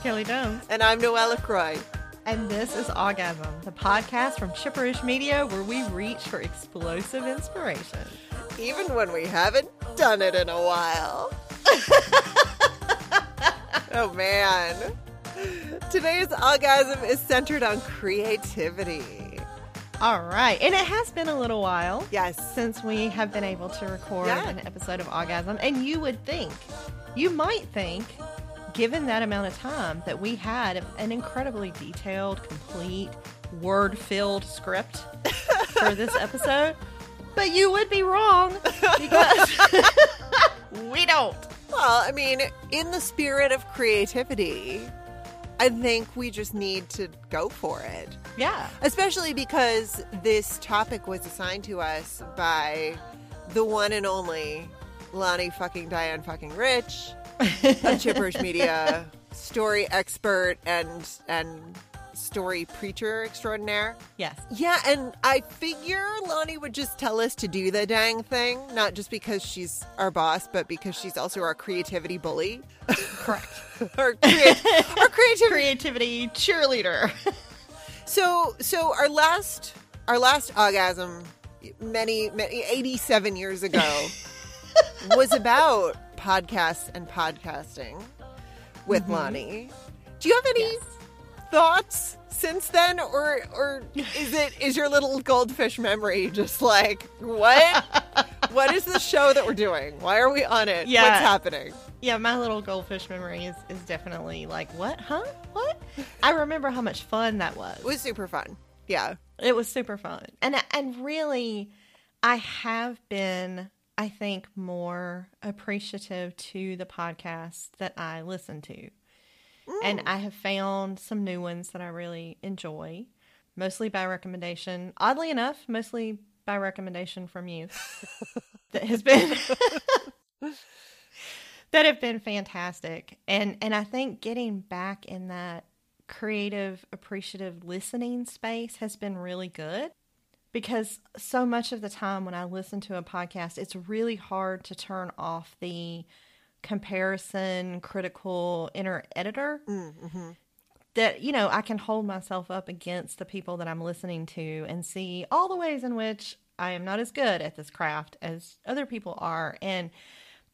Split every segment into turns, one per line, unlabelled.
Kelly Jones.
And I'm Noelle Croy.
And this is Orgasm, the podcast from Chipperish Media where we reach for explosive inspiration.
Even when we haven't done it in a while. oh man. Today's orgasm is centered on creativity.
All right. And it has been a little while.
Yes.
Since we have been able to record
Yeah.
an episode of Orgasm. And you would think, you might think, given that amount of time, that we had an incredibly detailed, complete, word filled script for this episode. But you would be wrong because we don't.
Well, I mean, in the spirit of creativity, I think we just need to go for it.
Yeah.
Especially because this topic was assigned to us by the one and only Lani fucking Diane fucking Rich of Chipperish Media, story expert and and story preacher extraordinaire.
Yes.
Yeah, and I figure Lani would just tell us to do the dang thing, not just because she's our boss, but because she's also our creativity bully.
Correct.
our, crea- our creativity
Creativity cheerleader.
So so our last our last orgasm many, many 87 years ago was about podcasts and podcasting with mm-hmm. Lani. Do you have any
Yes.
thoughts since then or or is it is your little goldfish memory just like what what is the show that we're doing? Why are we on it?
Yeah.
What's happening?
Yeah, my little goldfish memory is, is definitely like, what? Huh? What? I remember how much fun that was.
It was super fun. Yeah.
It was super fun. And and really I have been I think more appreciative to the podcasts that I listen to. And mm. I have found some new ones that I really enjoy, mostly by recommendation. Oddly enough, mostly by recommendation from you. that has been that have been fantastic. And and I think getting back in that creative, appreciative listening space has been really good because so much of the time when I listen to a podcast, it's really hard to turn off the comparison, critical inner editor. Mm-hmm. That, you know, I can hold myself up against the people that I'm listening to and see all the ways in which I am not as good at this craft as other people are. And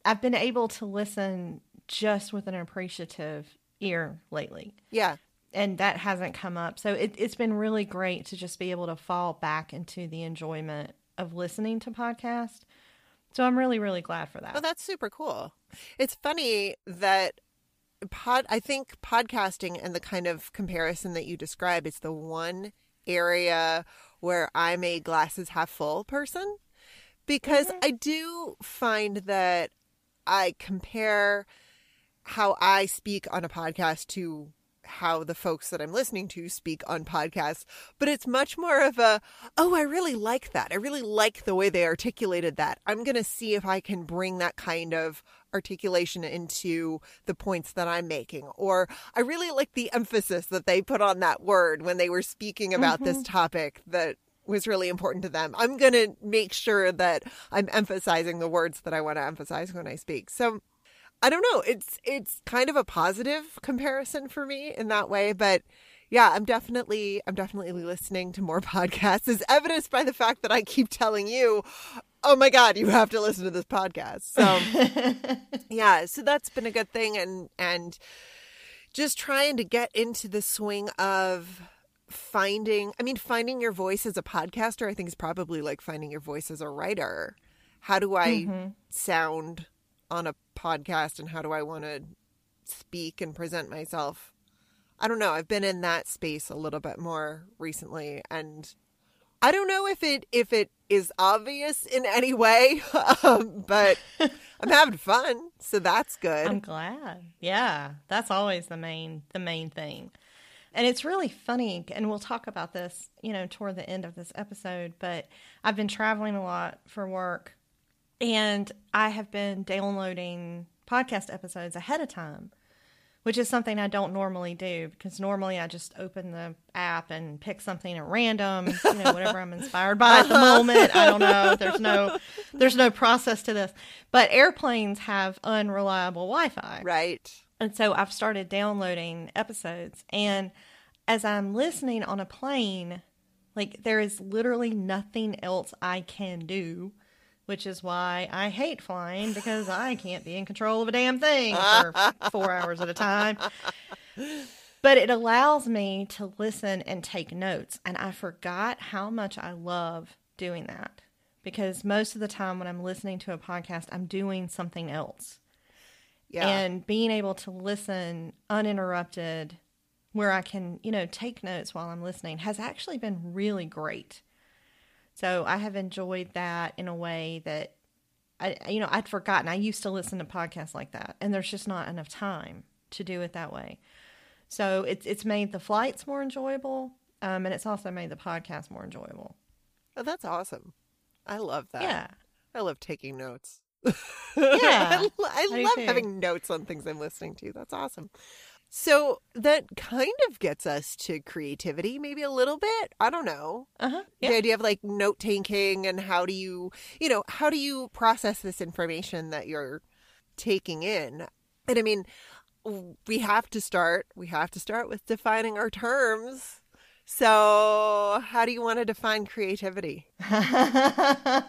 I've been able to listen just with an appreciative ear lately
Yeah.
And that hasn't come up. So it, it's been really great to just be able to fall back into the enjoyment of listening to podcasts. So I'm really, really glad for that.
Oh, that's super cool. It's funny that pod I think podcasting and the kind of comparison that you describe is the one area where I'm a glasses half full person because mm-hmm. I do find that I compare how I speak on a podcast to how the folks that I'm listening to speak on podcasts, but it's much more of a, oh, I really like that. I really like the way they articulated that. I'm going to see if I can bring that kind of articulation into the points that I'm making. Or I really like the emphasis that they put on that word when they were speaking about this mm-hmm. topic that was really important to them. I'm going to make sure that I'm emphasizing the words that I want to emphasize when I speak. So, I don't know. It's it's kind of a positive comparison for me in that way, but yeah, I'm definitely I'm definitely listening to more podcasts as evidenced by the fact that I keep telling you, "Oh my god, you have to listen to this podcast." So, yeah, so that's been a good thing and and just trying to get into the swing of finding I mean finding your voice as a podcaster I think is probably like finding your voice as a writer. How do I mm-hmm. sound on a podcast and how do I want to speak and present myself? I don't know. I've been in that space a little bit more recently and I don't know if it if it is obvious in any way, um, but I'm having fun, so that's good.
I'm glad. Yeah, that's always the main the main thing. And it's really funny and we'll talk about this, you know, toward the end of this episode, but I've been traveling a lot for work and I have been downloading podcast episodes ahead of time, which is something I don't normally do because normally I just open the app and pick something at random, you know, whatever I'm inspired by at the uh-huh. moment. I don't know. There's no there's no process to this. But airplanes have unreliable Wi-Fi.
right.
And so I've started downloading episodes. And as I'm listening on a plane, like there is literally nothing else I can do, which is why I hate flying because I can't be in control of a damn thing for four hours at a time. But it allows me to listen and take notes. And I forgot how much I love doing that because most of the time when I'm listening to a podcast, I'm doing something else.
Yeah.
And being able to listen uninterrupted where I can, you know, take notes while I'm listening has actually been really great. So I have enjoyed that in a way that I, you know, I'd forgotten. I used to listen to podcasts like that, and there's just not enough time to do it that way. So it's it's made the flights more enjoyable, um, and it's also made the podcast more enjoyable.
Oh, that's awesome. I love that.
Yeah,
I love taking notes.
Yeah,
I, I love
too.
having notes on things I'm listening to. That's awesome. So that kind of gets us to creativity, maybe a little bit. I don't know.
uh huh.
The idea of like note taking and how do you, you know, how do you process this information that you're taking in? And I mean, we have to start, we have to start with defining our terms. So, how do you want to define creativity?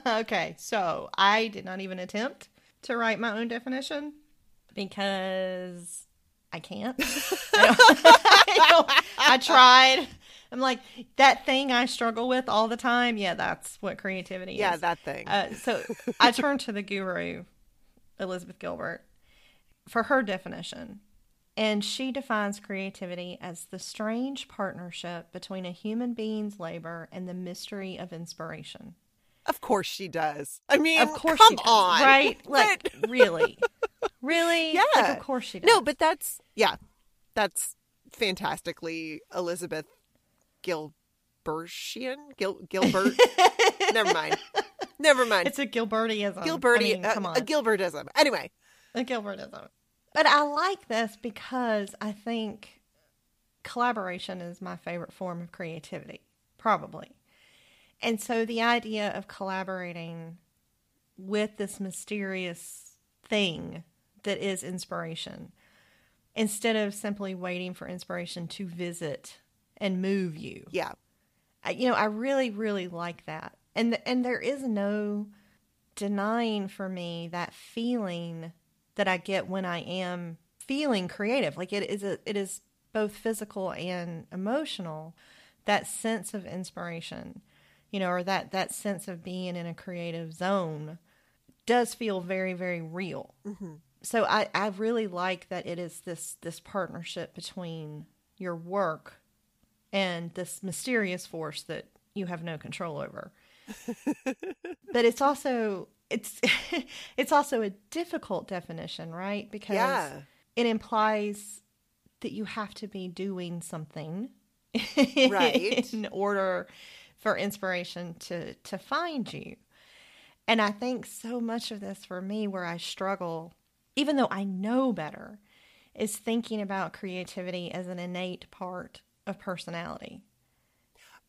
okay, so I did not even attempt to write my own definition because I can't. I, I tried. I'm like that thing I struggle with all the time. Yeah, that's what creativity
Yeah,
is.
that thing.
Uh, so I turned to the guru, Elizabeth Gilbert, for her definition. And she defines creativity as the strange partnership between a human being's labor and the mystery of inspiration.
Of course she does. I mean,
Of course
come
she does,
on.
Right? Like, really? Really?
Yeah.
Like, of course she does.
no, but that's, yeah, that's fantastically Elizabeth Gilbertian? Gil, Gilbert? Never mind. Never mind.
it's a Gilbertism.
Gilberti,
I mean, come on.
a Gilbertism. Anyway,
a Gilbertism. But I like this because I think collaboration is my favorite form of creativity, probably. And so the idea of collaborating with this mysterious thing that is inspiration, instead of simply waiting for inspiration to visit and move you.
yeah,
I- you know, I really, really like that. And and there is no denying for me that feeling that I get when I am feeling creative. Like it is a, it is both physical and emotional. That sense of inspiration, you know, or that that sense of being in a creative zone, does feel very, very real. Mm-hmm. So I I really like that it is this this partnership between your work and this mysterious force that you have no control over. but it's also it's it's also a difficult definition, right? Because
Yeah.
it implies that you have to be doing something
Right.
in order for inspiration to to find you. And I think so much of this for me where I struggle even though I know better is thinking about creativity as an innate part of personality.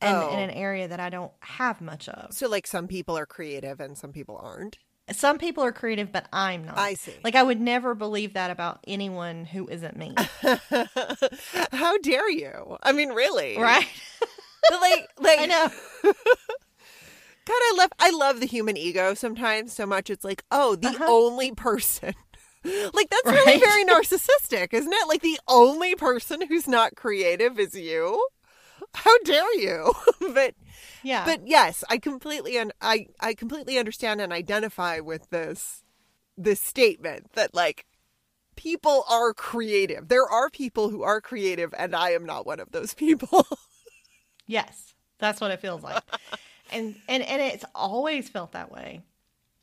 And
Oh.
in an area that I don't have much of.
So, like, some people are creative and some people aren't.
Some people are creative, but I'm not.
I see.
Like I would never believe that about anyone who isn't me.
How dare you? I mean, really?
right?
But like, like,
I know.
God, I love, I love the human ego sometimes so much. It's like, oh, the
Uh-huh.
only person. Like that's really very narcissistic, isn't it? Like the only person who's not creative is you. How dare you? but
Yeah.
but yes, I completely and I I completely understand and identify with this this statement that like people are creative. There are people who are creative and I am not one of those people.
Yes, that's what it feels like. and and and it's always felt that way.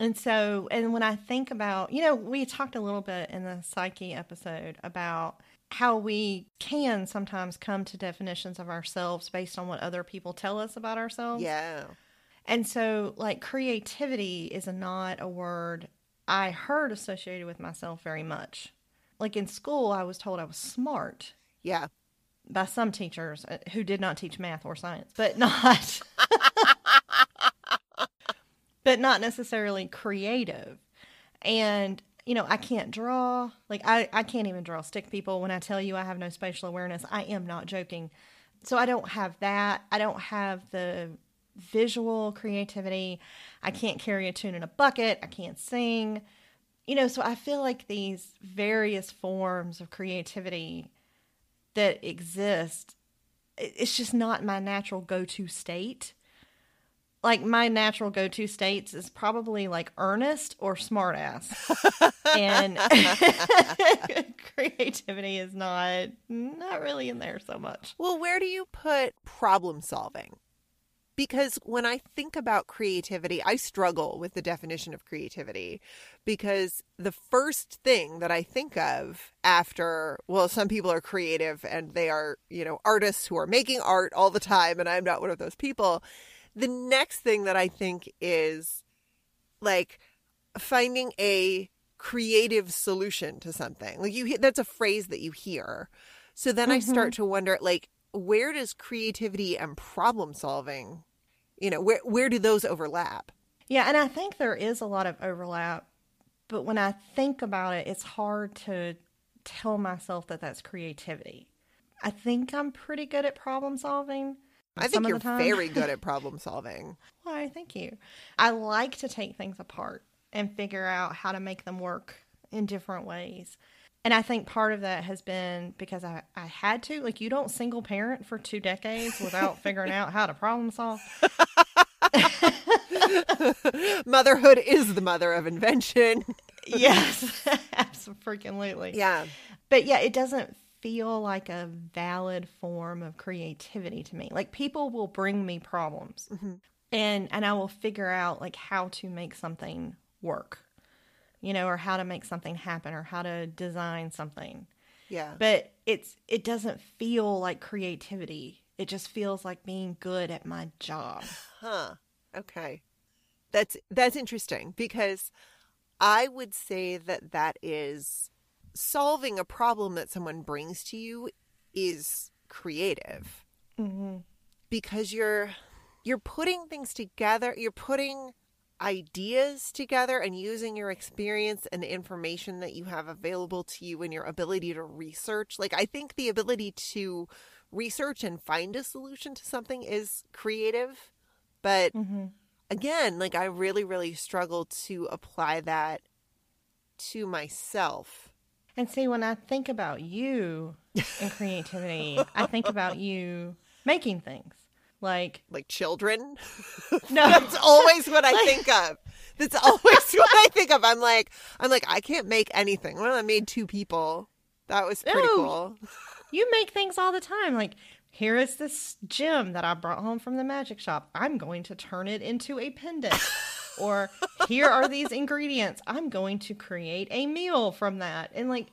And so and when I think about, you know, we talked a little bit in the psyche episode about how we can sometimes come to definitions of ourselves based on what other people tell us about ourselves.
yeah.
And so like creativity is not a word I heard associated with myself very much. Like in school I was told I was smart
Yeah.
By some teachers uh, who did not teach math or science, but not but not necessarily creative. And you know, I can't draw. Like I, I can't even draw stick people. When I tell you I have no spatial awareness, I am not joking. So I don't have that. I don't have the visual creativity. I can't carry a tune in a bucket. I can't sing. You know, so I feel like these various forms of creativity that exist, it's just not my natural go to state. Like my natural go-to states is probably like earnest or smartass and creativity is not not really in there so much.
Well where do you put problem solving because when i think about creativity i struggle with the definition of creativity because the first thing that i think of after well some people are creative and they are you know artists who are making art all the time and i'm not one of those people the next thing that I think is like finding a creative solution to something. Like you that's a phrase that you hear. So then mm-hmm. I start to wonder like where does creativity and problem solving, you know, where where do those overlap?
Yeah, and I think there is a lot of overlap, but when I think about it, it's hard to tell myself that that's creativity. I think I'm pretty good at problem solving,
I think you're very good at problem solving.
Why, thank you. I like to take things apart and figure out how to make them work in different ways. And I think part of that has been because I, I had to. Like, you don't single parent for two decades without figuring out how to problem solve.
Motherhood is the mother of invention.
yes, absolutely.
Yeah.
But yeah, it doesn't feel like a valid form of creativity to me. Like people will bring me problems mm-hmm. and and I will figure out like how to make something work. You know, or how to make something happen or how to design something.
Yeah.
But it's it doesn't feel like creativity. It just feels like being good at my job.
Huh. Okay. That's that's interesting because I would say that that is solving a problem that someone brings to you is creative mm-hmm. because you're you're putting things together you're putting ideas together and using your experience and information that you have available to you and your ability to research. Like i think the ability to research and find a solution to something is creative but mm-hmm. again like i really really struggle to apply that to myself.
And see, when I think about you and creativity, I think about you making things like
like children.
No,
that's always what I think of. That's always what I think of. I'm like, I'm like, I can't make anything. Well, I made two people. That was pretty no, cool.
You make things all the time. Like, here is this gem that I brought home from the magic shop. I'm going to turn it into a pendant or here are these ingredients. I'm going to create a meal from that. And like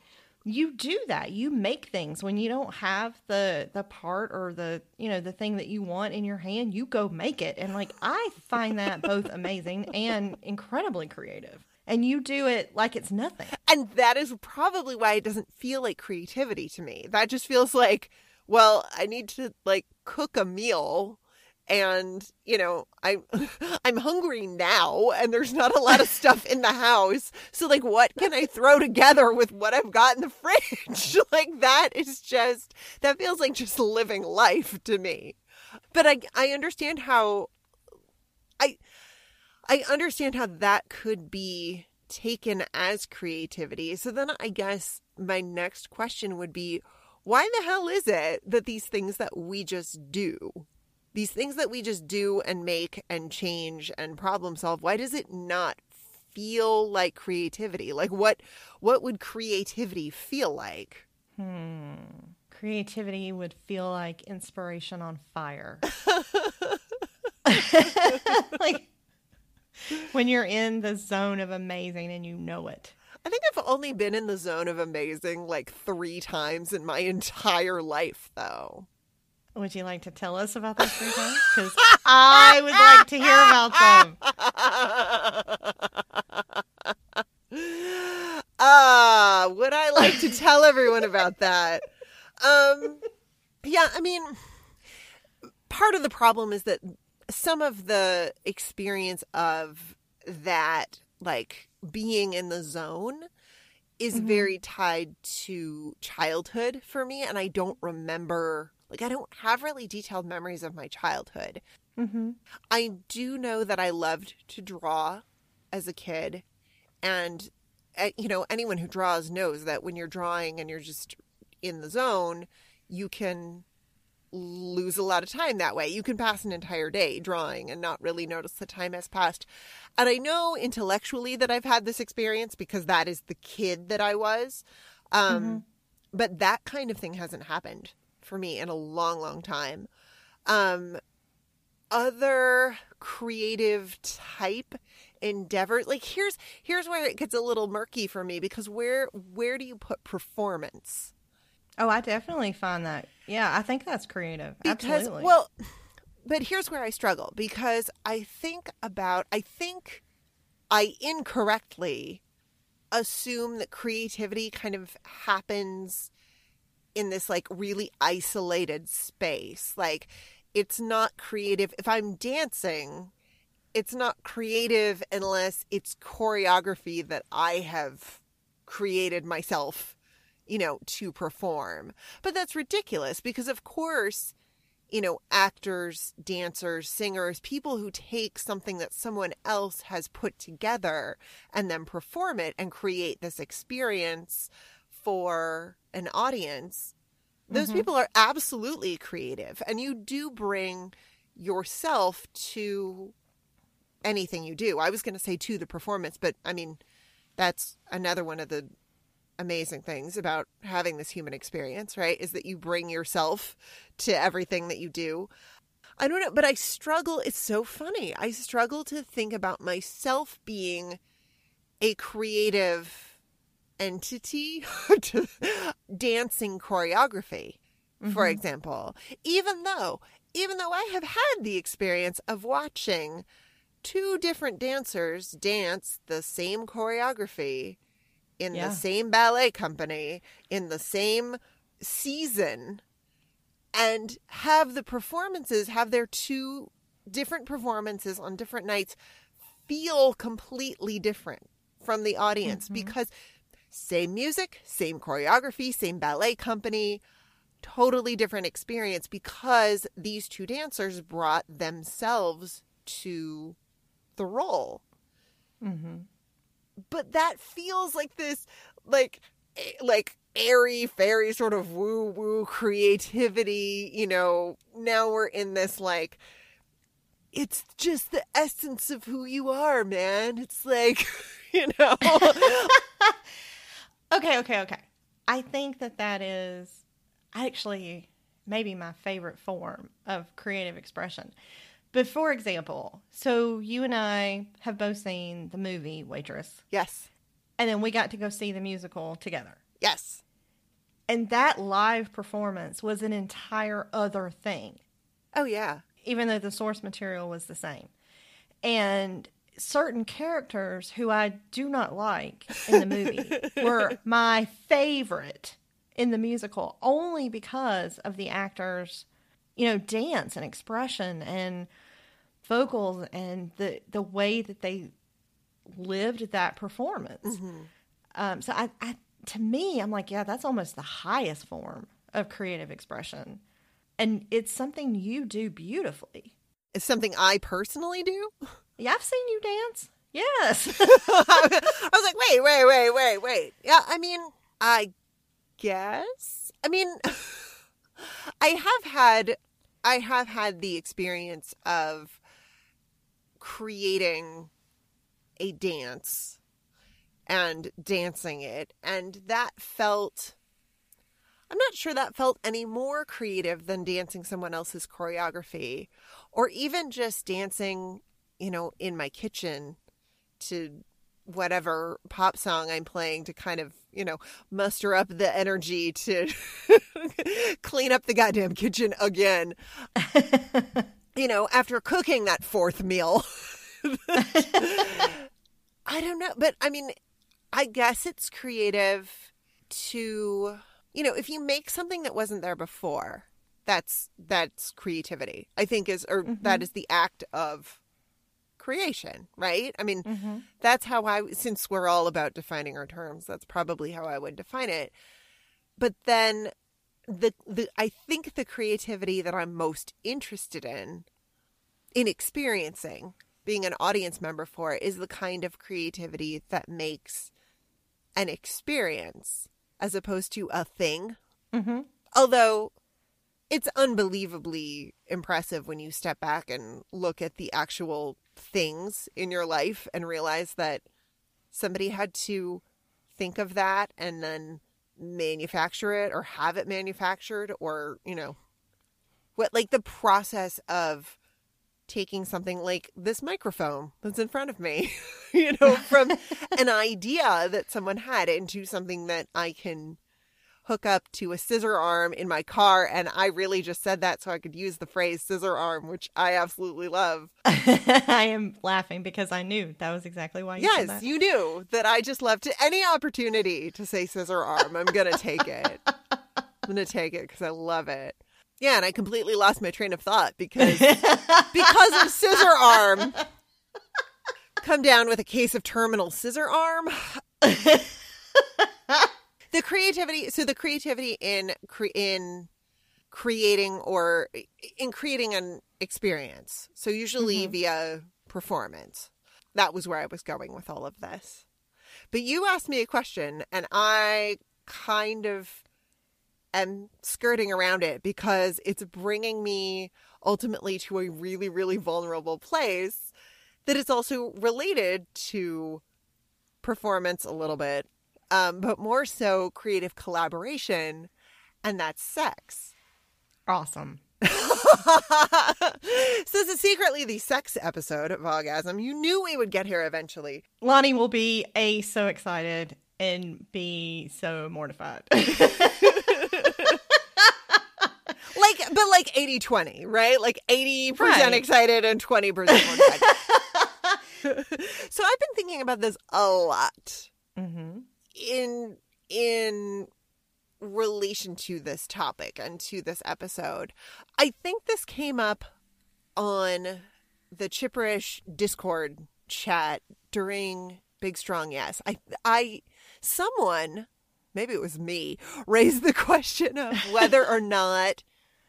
you do that. You make things when you don't have the the part or the, you know, the thing that you want in your hand, you go make it. And like I find that both amazing and incredibly creative. And you do it like it's nothing.
And that is probably why it doesn't feel like creativity to me. That just feels like well, I need to like cook a meal and you know i i'm hungry now and there's not a lot of stuff in the house. So like what can i throw together with what i've got in the fridge? Like that is just that feels like just living life to me. But i i understand how i i understand how that could be taken as creativity. So then i guess my next question would be why the hell is it that these things that we just do these things that we just do and make and change and problem solve why does it not feel like creativity? Like what what would creativity feel like?
Hmm. Creativity would feel like inspiration on fire. Like when you're in the zone of amazing and you know it.
I think I've only been in the zone of amazing like three times in my entire life, though.
Would you like to tell us about those three times? Because I would like to hear
about them. Ah, uh, would I like to tell everyone about that? Um, yeah, I mean, part of the problem is that some of the experience of that, like being in the zone, is mm-hmm. very tied to childhood for me and I don't remember like I don't have really detailed memories of my childhood. Mm-hmm. I do know that I loved to draw as a kid and eh, you know anyone who draws knows that when you're drawing and you're just in the zone you can lose a lot of time that way. You can pass an entire day drawing and not really notice the time has passed. And I know intellectually that I've had this experience because that is the kid that I was. Um, mm-hmm. But that kind of thing hasn't happened for me in a long, long time. Um, other creative type endeavor like here's here's where it gets a little murky for me because where where do you put performance
Oh, I definitely find that. Yeah, I think that's creative. Because, Absolutely.
Well, but here's where I struggle because I think about, I think I incorrectly assume that creativity kind of happens in this like really isolated space. Like, it's not creative. If I'm dancing, it's not creative unless it's choreography that I have created myself you know, to perform. But that's ridiculous because, of course, you know, actors, dancers, singers, people who take something that someone else has put together and then perform it and create this experience for an audience, those mm-hmm. people are absolutely creative. And you do bring yourself to anything you do. I was going to say to the performance, but I mean, that's another one of the amazing things about having this human experience, right? Is that you bring yourself to everything that you do. I don't know, but I struggle. It's so funny. I struggle to think about myself being a creative entity to dancing choreography, mm-hmm. for example. Even though, even though I have had the experience of watching two different dancers dance the same choreography in yeah. the same ballet company in the same season and have the performances have their two different performances on different nights feel completely different from the audience mm-hmm. because same music, same choreography, same ballet company, totally different experience because these two dancers brought themselves to the role. Mm-hmm. But that feels like this like like airy fairy sort of woo woo creativity you know? Now we're in this like it's just the essence of who you are man. It's like you know
okay okay okay i think that that is actually maybe my favorite form of creative expression but for example, so you and I have both seen the movie Waitress.
Yes.
And then we got to go see the musical together.
Yes.
And that live performance was an entire other thing.
Oh, yeah.
Even though the source material was the same. And certain characters who I do not like in the movie were my favorite in the musical only because of the actors you know, dance and expression and vocals and the the way that they lived that performance. Mm-hmm. Um, so I, I, to me, I'm like, yeah, that's almost the highest form of creative expression, and it's something you do beautifully.
It's something I personally do.
Yeah, I've seen you dance. Yes.
I was like, wait, wait, wait, wait, wait. Yeah, I mean, I guess. I mean, I have had I have had the experience of creating a dance and dancing it, and that felt. I'm not sure that felt any more creative than dancing someone else's choreography or even just dancing, you know, in my kitchen to whatever pop song I'm playing to kind of, you know, muster up the energy to clean up the goddamn kitchen again. you know, after cooking that fourth meal. I don't know, but I mean, I guess it's creative to, you know, if you make something that wasn't there before, that's that's creativity. I think is or mm-hmm. that is the act of creation, right? I mean,
Mm-hmm.
that's how I, since we're all about defining our terms, that's probably how I would define it. But then the, the, I think the creativity that I'm most interested in, in experiencing, being an audience member for, is the kind of creativity that makes an experience as opposed to a thing.
Mm-hmm.
Although it's unbelievably impressive when you step back and look at the actual things in your life and realize that somebody had to think of that and then manufacture it or have it manufactured or, you know, what like the process of taking something like this microphone that's in front of me, you know, from an idea that someone had into something that I can hook up to a scissor arm in my car. And I really just said that so I could use the phrase scissor arm, which I absolutely love.
I am laughing because I knew that was exactly why you said
yes, you knew that I just love to any opportunity to say scissor arm. I'm going to take it. I'm going to take it because I love it. Yeah, and I completely lost my train of thought because because of scissor arm. Come down with a case of terminal scissor arm. The creativity, so the creativity in cre- in creating or in creating an experience. So usually
Mhm.
via performance. That was where I was going with all of this. But you asked me a question and I kind of am skirting around it because it's bringing me ultimately to a really, really vulnerable place that is also related to performance a little bit, um, but more so creative collaboration, and that's sex.
Awesome.
so this is secretly the sex episode of Vogasm. You knew we would get here eventually.
Lani will be A, so excited, and B, so mortified.
Like, but like 80 20, right? Like 80%
Right.
excited and 20% mortified. so I've been thinking about this a lot
hmm
in in relation to this topic and to this episode. I think this came up on the Chipperish Discord chat during Big Strong Yes. I I someone, maybe it was me, raised the question of whether or not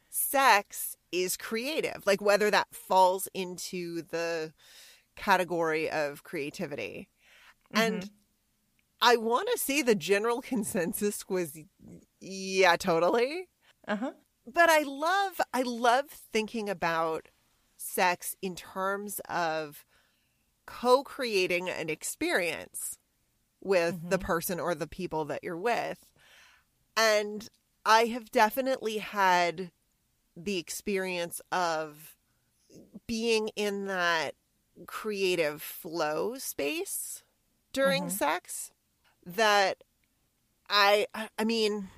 sex is creative, like whether that falls into the category of creativity. And mm-hmm. I want to say the general consensus was yeah, totally.
Uh huh.
But I love I love thinking about sex in terms of co-creating an experience with the
Mhm.
person or the people that you're with. And I have definitely had the experience of being in that creative flow space during
Mhm.
sex that I I mean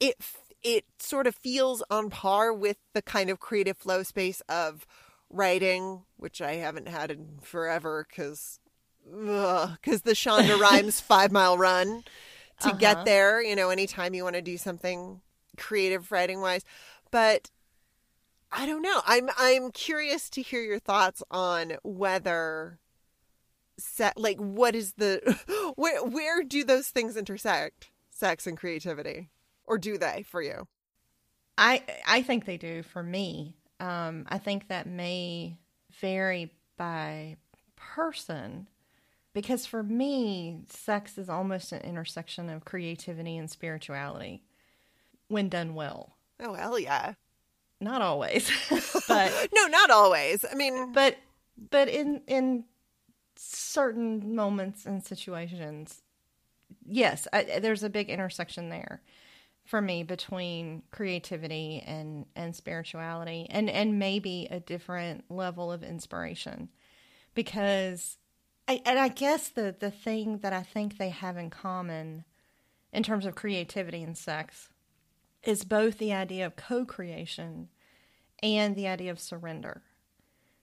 it it sort of feels on par with the kind of creative flow space of writing, which I haven't had in forever because because the Shonda Rhimes five mile run to
Uh-huh.
get there. You know, anytime you want to do something creative writing wise, but I don't know. I'm I'm curious to hear your thoughts on whether set like what is the where where do those things intersect sex and creativity? Or do they for you?
I I think they do for me. Um, I think that may vary by person. Because for me, sex is almost an intersection of creativity and spirituality when done well.
oh hell yeah.
Not always, but
no not always. I mean
but but in in certain moments and situations, yes, I, there's a big intersection there for me between creativity and and spirituality and and maybe a different level of inspiration. Because I, and I guess the the thing that I think they have in common in terms of creativity and sex is both the idea of co-creation and the idea of surrender.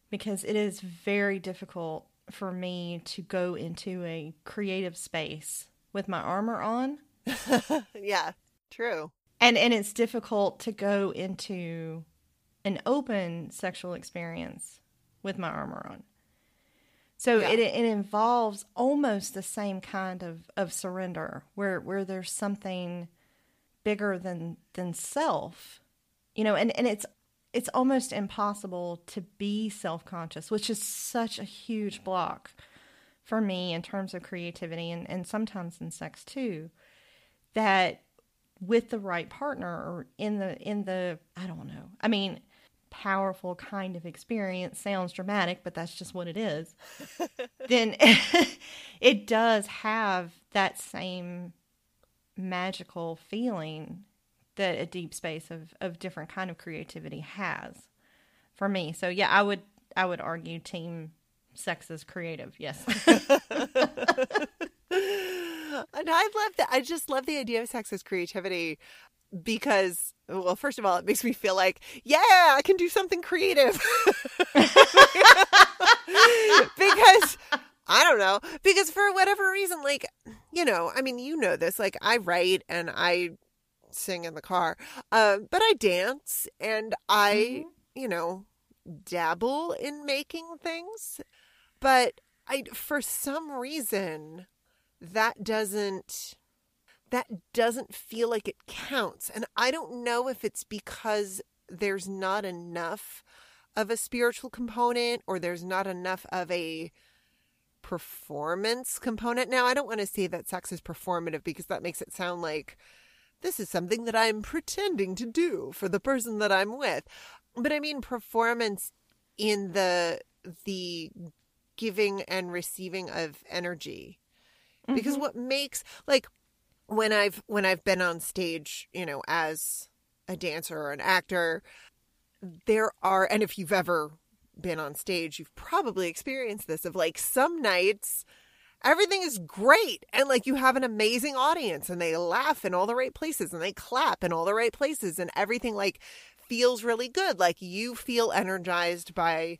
Because it is very difficult for me to go into a creative space with my armor on
yeah true
and and it's difficult to go into an open sexual experience with my armor on So
Yeah.
it it involves almost the same kind of, of surrender where where there's something bigger than than self. You know, and, and it's it's almost impossible to be self conscious, which is such a huge block for me in terms of creativity and, and sometimes in sex too. That with the right partner or in the in the I don't know. I mean, powerful kind of experience sounds dramatic, but that's just what it is. then it does have that same magical feeling that a deep space of, of different kind of creativity has for me. So yeah, I would I would argue team sex is creative. Yes.
And I love that. I just love the idea of sex as creativity because, well, first of all, it makes me feel like, yeah, I can do something creative. because I don't know. Because for whatever reason, like, you know, I mean, you know this. Like, I write and I sing in the car, uh, but I dance and I, you know, dabble in making things. But I, for some reason, that doesn't that doesn't feel like it counts. And i don't know if it's because there's not enough of a spiritual component or there's not enough of a performance component. Now i don't want to say that sex is performative because that makes it sound like this is something that i'm pretending to do for the person that i'm with. But i mean performance in the the giving and receiving of energy. Because mm-hmm. what makes like when i've when i've been on stage you know as a dancer or an actor there are and if you've ever been on stage you've probably experienced this of like some nights everything is great. And like you have an amazing audience and they laugh in all the right places and they clap in all the right places and everything like feels really good. Like you feel energized by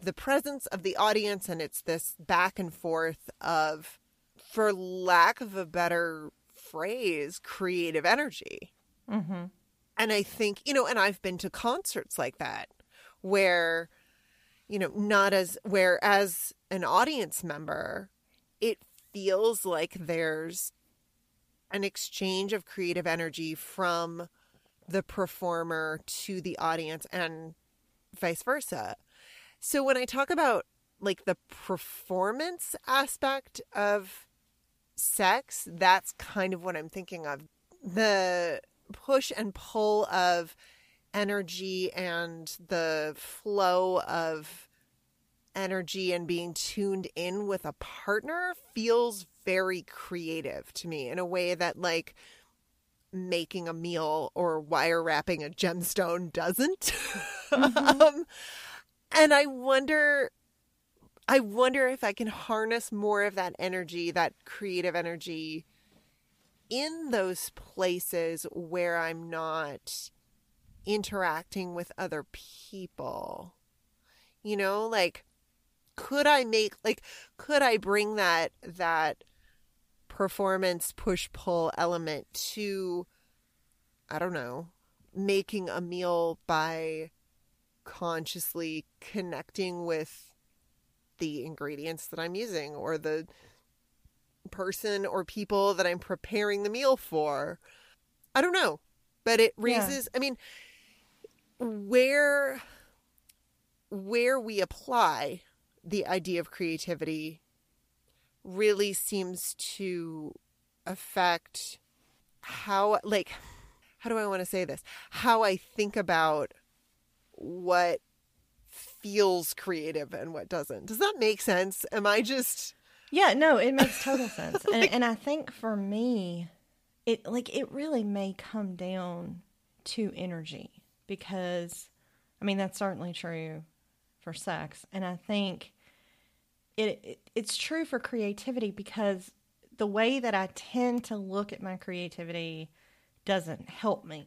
the presence of the audience and it's this back and forth of for lack of a better phrase creative energy.
Mm-hmm.
and I think, you know, and I've been to concerts like that where, you know, not as, where as an audience member, it feels like there's an exchange of creative energy from the performer to the audience and vice versa. So when I talk about like the performance aspect of sex, that's kind of what I'm thinking of. The push and pull of energy and the flow of energy and being tuned in with a partner feels very creative to me in a way that like making a meal or wire wrapping a gemstone doesn't. Um, and i wonder i wonder if i can harness more of that energy that creative energy in those places where i'm not interacting with other people. You know like could i make like could i bring that that performance push pull element to i don't know making a meal by consciously connecting with the ingredients that i'm using or the person or people that i'm preparing the meal for i don't know but it
Yeah.
raises i mean where where we apply the idea of creativity really seems to affect how like how do I want to say this? How I think about what feels creative and what doesn't. Does that make sense? Am I just
Yeah, no, it makes total sense. and, and I think for me, it like it really may come down to energy because I mean that's certainly true for sex and I think it, it it's true for creativity because the way that I tend to look at my creativity doesn't help me.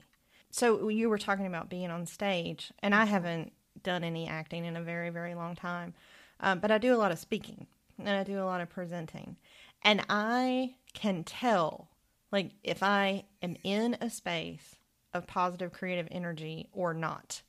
So you were talking about being on stage, and I haven't done any acting in a very, very long time, um, but I do a lot of speaking and I do a lot of presenting, and I can tell, like, if I am in a space of positive creative energy or not.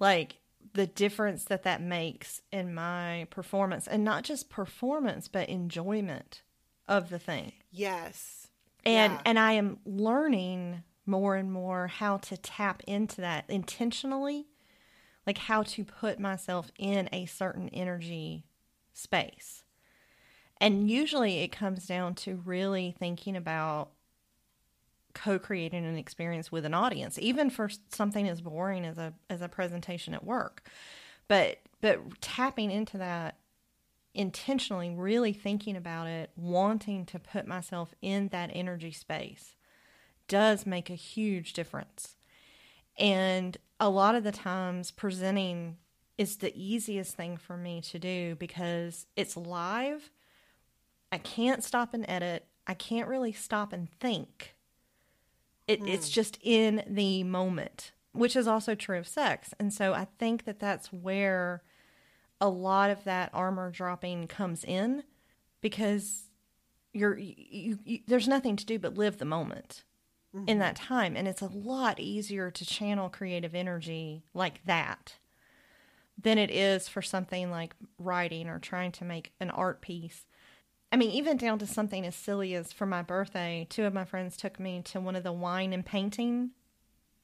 Like the difference that that makes in my performance and not just performance but enjoyment of the thing
Yes.
and
Yeah.
and i am learning more and more how to tap into that intentionally like how to put myself in a certain energy space and usually it comes down to really thinking about co-creating an experience with an audience even for something as boring as a as a presentation at work. But but tapping into that intentionally really thinking about it wanting to put myself in that energy space does make a huge difference. And a lot of the times presenting is the easiest thing for me to do because it's live. I can't stop and edit. I can't really stop and think it, it's mm. just in the moment which is also true of sex. And so i think that that's where a lot of that armor dropping comes in because you're you, you, you there's nothing to do but live the moment in that mm-hmm. time. And it's a lot easier to channel creative energy like that than it is for something like writing or trying to make an art piece I mean, even down to something as silly as for my birthday, two of my friends took me to one of the wine and painting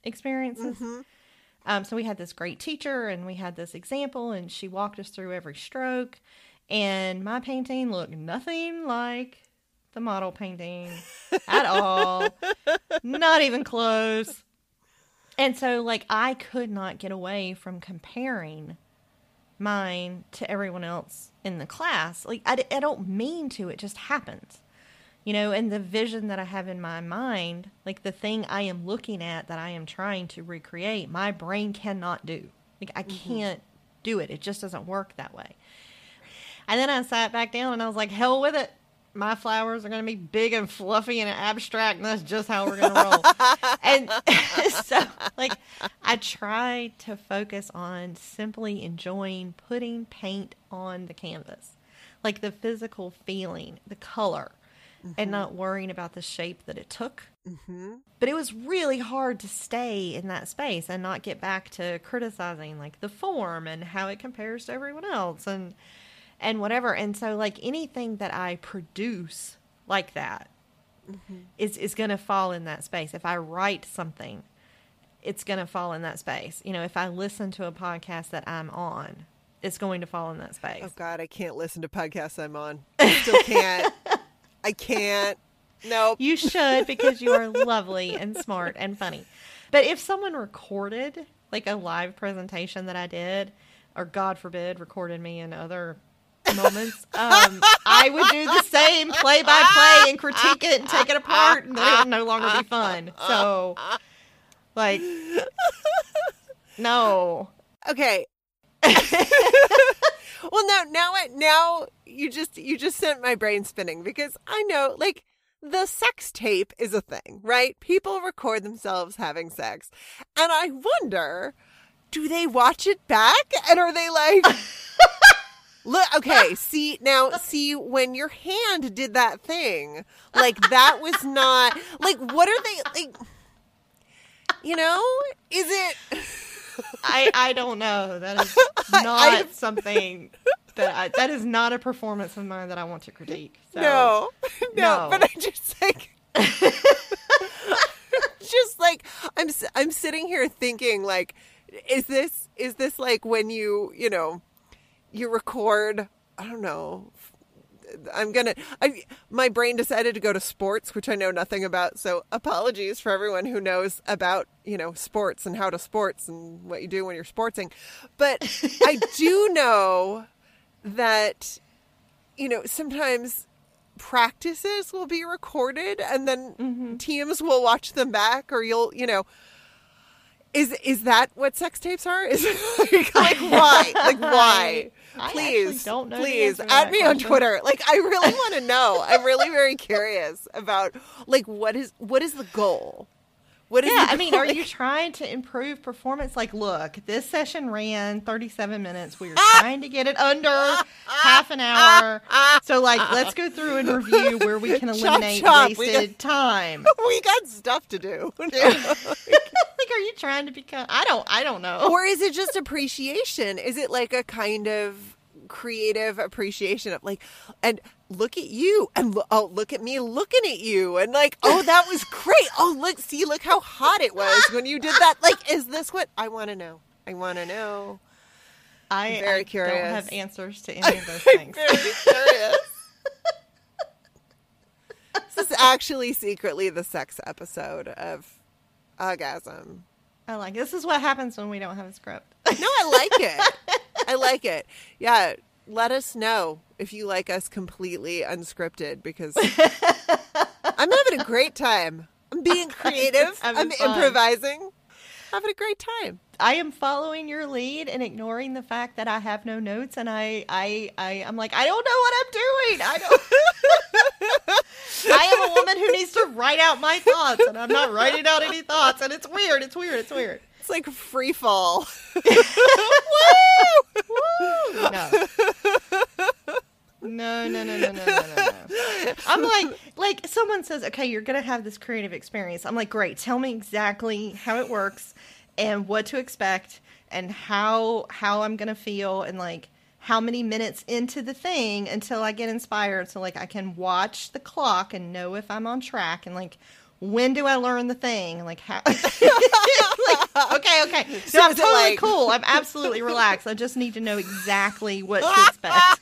experiences. Um, so we had this great teacher and we had this example, and she walked us through every stroke. And my painting looked nothing like the model painting at all, not even close. And so, like, I could not get away from comparing mine to everyone else in the class. Like, I, I don't mean to, it just happens. You know, and the vision that I have in my mind, like the thing I am looking at that I am trying to recreate, my brain cannot do. Like, I mm-hmm. can't do it. It just doesn't work that way. And then I sat back down and I was like, hell with it. My flowers are going to be big and fluffy and abstract, and that's just how we're going to roll. and so, like, I try to focus on simply enjoying putting paint on the canvas, like the physical feeling, the color, and not worrying about the shape that it took.
Mm-hmm.
But it was really hard to stay in that space and not get back to criticizing like the form and how it compares to everyone else and and whatever. And so like anything that I produce like that mm-hmm. is is going to fall in that space. If I write something, it's going to fall in that space. You know, if I listen to a podcast that I'm on, it's going to fall in that space.
Oh God, I can't listen to podcasts I'm on. I still can't. I can't. Nope.
You should because you are lovely and smart and funny. But if someone recorded like a live presentation that I did, or God forbid, recorded me in other moments, um, I would do the same play by play and critique it and take it apart, and then it would no longer be fun. So, like, no.
Okay. well, now, now, now you just you just sent my brain spinning because I know, like, the sex tape is a thing, right? People record themselves having sex, and I wonder, do they watch it back and are they like? Look, okay, see now, see when your hand did that thing, like that was not like what are they like? You know, is it?
I I don't know. That is not
I-
something that I, that is not a performance of mine that I want to critique. So.
No, no,
No.
but I just like, just like I'm, I'm sitting here thinking, like, is this, is this like when you, you know, you record? I don't know. I'm gonna. I my brain decided to go to sports, which I know nothing about. So apologies for everyone who knows about you know sports and how to sports and what you do when you're sportsing. But I do know that you know sometimes practices will be recorded and then mm-hmm. teams will watch them back or you'll you know is is that what sex tapes are is like, like why like why please
don't know
please add me on twitter. Like i really want to know. I'm really very curious about like what is what is the goal what is
Yeah, I mean, are you trying to improve performance? Like, look, this session ran 37 minutes. We were ah! trying to get it under half an hour. So, like, let's go through and review where we can
Chop,
eliminate
chop. We
wasted time.
we got stuff to do
like, are you trying to become? I don't. I don't know.
Or is it just appreciation? Is it like a kind of creative appreciation of like, and look at you, and lo- oh, look at me looking at you, and like, oh, that was great. Oh, look, see, look how hot it was when you did that. Like, is this what I want to know? I want to know.
I, am
very
I
curious.
don't have answers to any of those things.
Very curious. this is actually secretly the sex episode of Orgasm.
I like this is what happens when we don't have a script.
No, I like it. I like it. Yeah, let us know if you like us completely unscripted because I'm having a great time. I'm being creative. I'm
fun.
improvising. Having a great time.
I am following your lead and ignoring the fact that I have no notes, and I, I, I, I'm like, I don't know what I'm doing. I don't. I am a woman who needs to write out my thoughts, and I'm not writing out any thoughts, and it's weird. It's weird. It's weird.
It's like free fall.
No. No, no, no, no, no, no, no, no. I'm like, like someone says, okay, you're gonna have this creative experience. I'm like, great. Tell me exactly how it works and what to expect and how how I'm gonna feel and like how many minutes into the thing until I get inspired. So like I can watch the clock and know if I'm on track and like when do I learn the thing? Like how like, okay, okay.
So
No, I'm totally
like-
cool. I'm absolutely relaxed. I just need to know exactly what to expect.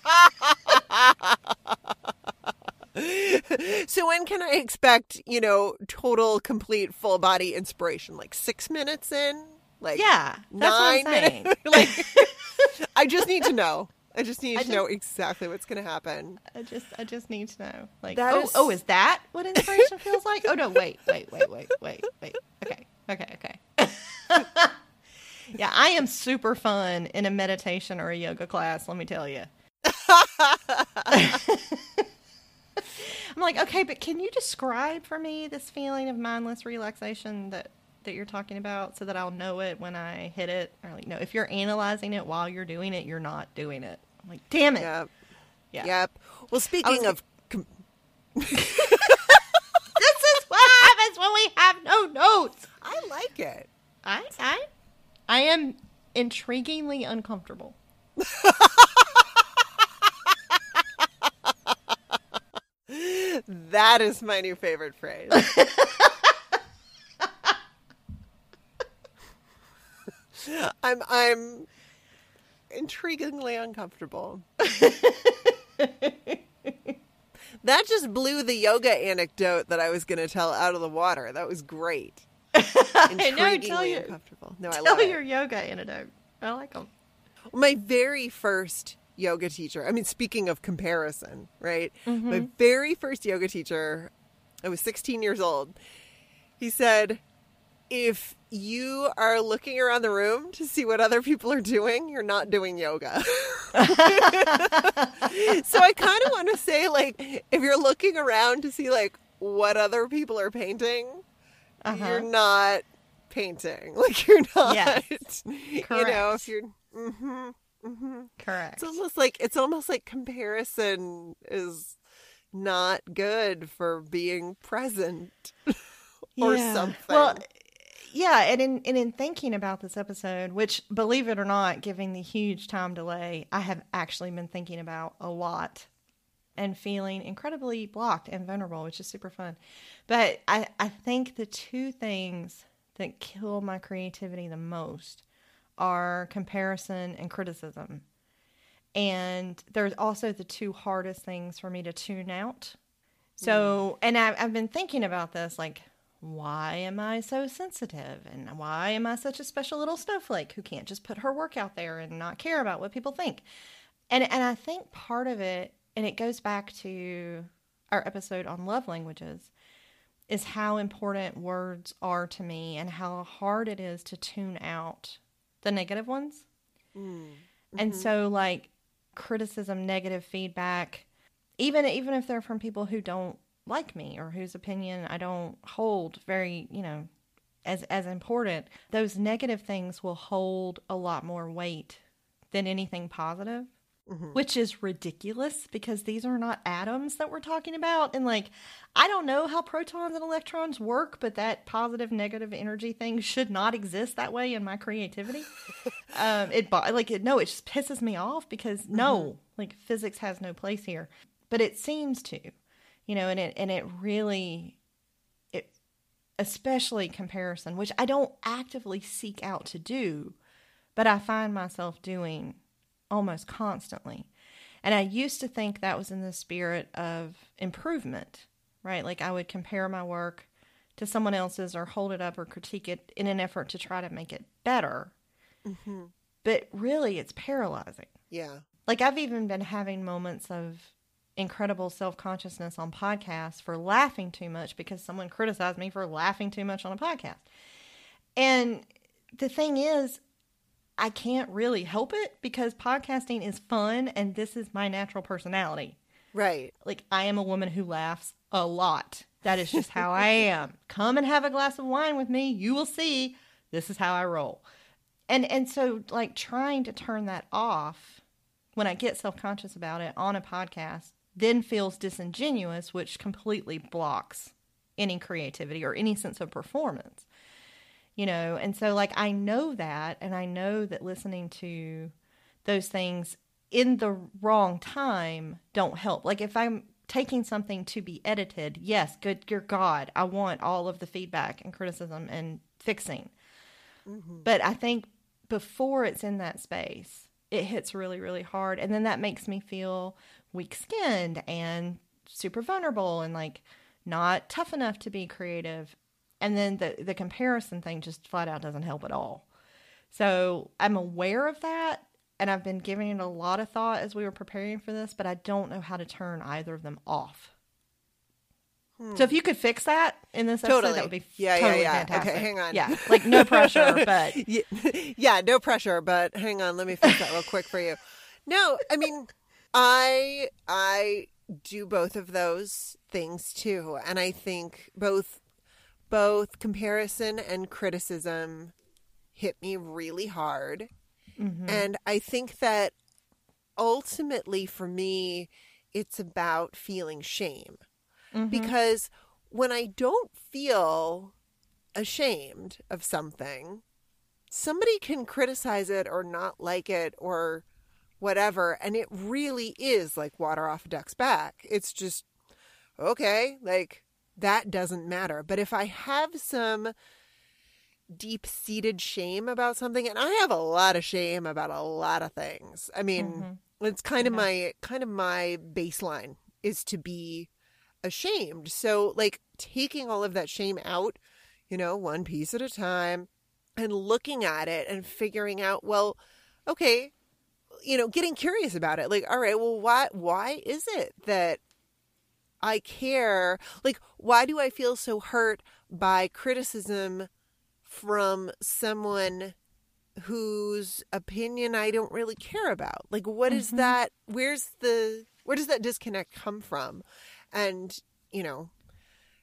So when can I expect, you know, total, complete, full body inspiration? Like six minutes in? Like
Yeah, that's
nine
what I'm saying.
minutes? like I just need to know. I just need
I
to know exactly what's going to happen.
I just, I just need to know. Like,
That
oh,
is-
oh, is that what inspiration feels like? Oh no, wait, wait, wait, wait, wait, wait. Okay, okay, okay. yeah, I am super fun in a meditation or a yoga class. Let me tell you. I'm like, okay, but can you describe for me this feeling of mindless relaxation that that you're talking about, so that I'll know it when I hit it? Or like, no, if you're analyzing it while you're doing it, you're not doing it. I'm like, damn it.
Yep.
Yeah.
Yep. Well, speaking of com-
This is what happens when we have no notes.
I like it.
I I I am intriguingly uncomfortable.
That is my new favorite phrase. I'm I'm intriguingly uncomfortable. that just blew the yoga anecdote that I was going to tell out of the water. That was great.
I know.
Intriguingly
Tell you,
uncomfortable. No, I
tell
love it.
your yoga anecdote. I like them.
My very first yoga teacher, I mean, speaking of comparison, right?
Mm-hmm.
My very first yoga teacher, I was 16 years old. He said, if you are looking around the room to see what other people are doing, you're not doing yoga. so I kind of want to say, like, if you're looking around to see, like, what other people are painting,
Uh-huh.
you're not painting. Like, you're not,
Yes.
you know, if you're, hmm hmm
Correct.
it's almost like it's almost like comparison is not good for being present or something.
Well, yeah, and in and in thinking about this episode, which believe it or not, given the huge time delay, I have actually been thinking about a lot and feeling incredibly blocked and vulnerable, which is super fun. But I, I think the two things that kill my creativity the most are comparison and criticism. And there's also the two hardest things for me to tune out. So, and I, I've been thinking about this like, why am I so sensitive? And why am I such a special little snowflake who can't just put her work out there and not care about what people think? And, and I think part of it, and it goes back to our episode on love languages, is how important words are to me and how hard it is to tune out the negative ones. Mm. And mm-hmm. so like criticism, negative feedback, even even if they're from people who don't like me or whose opinion I don't hold very, you know, as as important, those negative things will hold a lot more weight than anything positive. mm-hmm. which is ridiculous because these are not atoms that we're talking about. And like, I don't know how protons and electrons work, but that positive negative energy thing should not exist that way in my creativity. um, it like it, no, it just pisses me off because no, mm-hmm. like physics has no place here, but it seems to, you know, and it and it really it especially comparison, which I don't actively seek out to do, but I find myself doing almost constantly. And I used to think that was in the spirit of improvement, right? Like I would compare my work to someone else's or hold it up or critique it in an effort to try to make it better. Mm-hmm. But really, it's paralyzing.
Yeah.
Like I've even been having moments of incredible self consciousness on podcasts for laughing too much because someone criticized me for laughing too much on a podcast. And the thing is, I can't really help it because podcasting is fun and this is my natural personality.
Right.
Like I am a woman who laughs a lot. That is just how I am. Come and have a glass of wine with me. You will see this is how I roll. And and so like trying to turn that off when I get self-conscious about it on a podcast then feels disingenuous which completely blocks any creativity or any sense of performance you know? And so like i know that and i know that listening to those things in the wrong time don't help. Like if i'm taking something to be edited yes good dear god i want all of the feedback and criticism and fixing. Mm-hmm. but i think before it's in that space it hits really really hard and then that makes me feel weak skinned and super vulnerable and like not tough enough to be creative and then the the comparison thing just flat out doesn't help at all. So I'm aware of that and I've been giving it a lot of thought as we were preparing for this, but I don't know how to turn either of them off. Hmm. So if you could fix that in this episode, totally. that would be yeah, totally yeah, yeah. fantastic.
Okay, hang on.
Yeah, like no pressure, but
yeah, yeah, no pressure. But hang on, let me fix that real quick for you. No, I mean, I I do both of those things too, and I think both both comparison and criticism hit me really hard. Mm-hmm. And I think that ultimately for me, it's about feeling shame. Mm-hmm. Because when I don't feel ashamed of something, somebody can criticize it or not like it or whatever. And it really is like water off a duck's back. It's just, okay, like that doesn't matter. But if I have some deep seated shame about something, and I have a lot of shame about a lot of things. I mean, mm-hmm. it's kind of my kind of my baseline is to be ashamed. So like taking all of that shame out, you know, one piece at a time and looking at it and figuring out, well, okay, you know, getting curious about it. Like, all right, well, why why is it that I care. Like, why do I feel so hurt by criticism from someone whose opinion I don't really care about? Like, what is mm-hmm. that? Where's the, where does that disconnect come from? And, you know,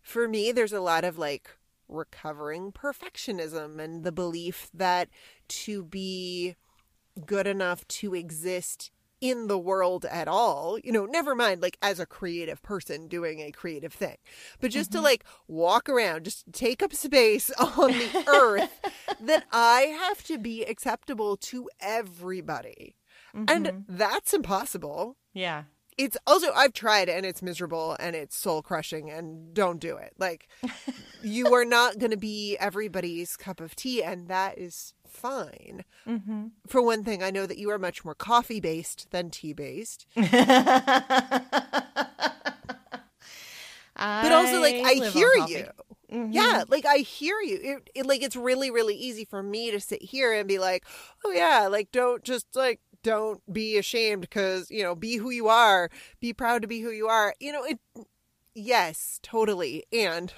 for me, there's a lot of like recovering perfectionism and the belief that to be good enough to exist in the world at all, you know, never mind like as a creative person doing a creative thing, but just mm-hmm. to like walk around, just take up space on the earth, that I have to be acceptable to everybody. Mm-hmm. And that's impossible.
Yeah.
It's also, I've tried and it's miserable and it's soul crushing and don't do it. Like, you are not going to be everybody's cup of tea, and that is fine. Mm-hmm. For one thing, I know that you are much more coffee based than tea based. but also, like, I hear you. Mm-hmm. Yeah, like I hear you. It, it, like it's really, really easy for me to sit here and be like, "Oh yeah, like don't just like don't be ashamed because you know be who you are, be proud to be who you are." You know, it Yes, totally. And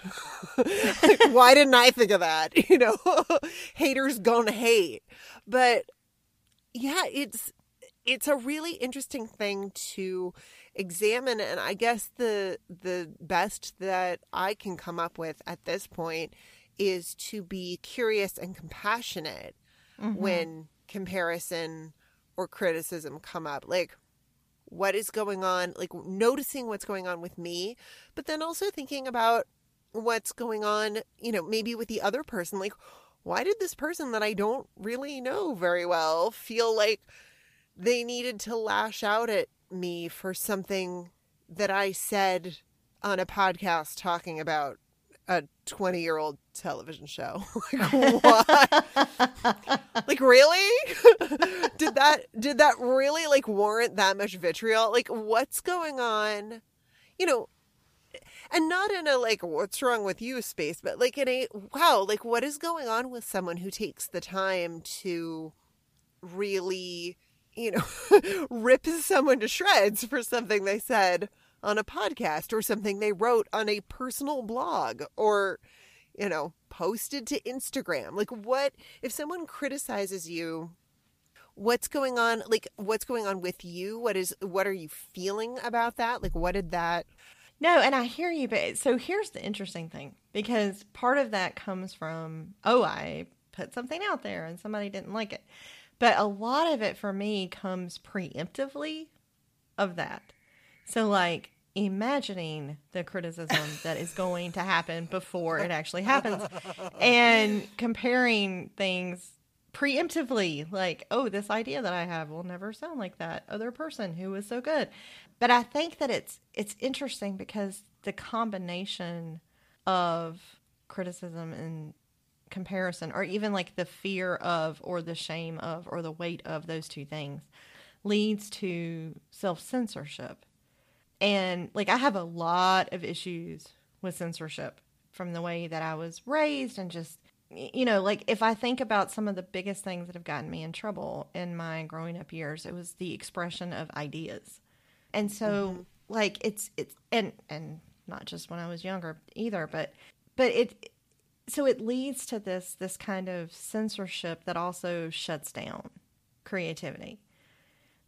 like, why didn't I think of that? You know, haters gonna hate. But yeah, it's it's a really interesting thing to examine and I guess the the best that I can come up with at this point is to be curious and compassionate mm-hmm. when comparison or criticism come up. Like what is going on, like noticing what's going on with me, but then also thinking about what's going on, you know, maybe with the other person. Like, why did this person that I don't really know very well feel like they needed to lash out at me for something that I said on a podcast talking about a 20 year old television show. like what? like really? did that did that really like warrant that much vitriol? Like what's going on? You know, and not in a like what's wrong with you space, but like in a wow, like what is going on with someone who takes the time to really, you know, rip someone to shreds for something they said on a podcast or something they wrote on a personal blog or you know, posted to Instagram. Like what if someone criticizes you what's going on like what's going on with you what is what are you feeling about that like what did that
no, and I hear you, but so here's the interesting thing because part of that comes from, oh, I put something out there and somebody didn't like it. But a lot of it for me comes preemptively of that. So, like, imagining the criticism that is going to happen before it actually happens and comparing things preemptively like oh this idea that i have will never sound like that other person who was so good but I think that it's it's interesting because the combination of criticism and comparison or even like the fear of or the shame of or the weight of those two things leads to self-censorship. And like I have a lot of issues with censorship from the way that I was raised and just you know, like if I think about some of the biggest things that have gotten me in trouble in my growing up years, it was the expression of ideas. And so mm-hmm. like it's it's and and not just when I was younger either, but but it so it leads to this this kind of censorship that also shuts down creativity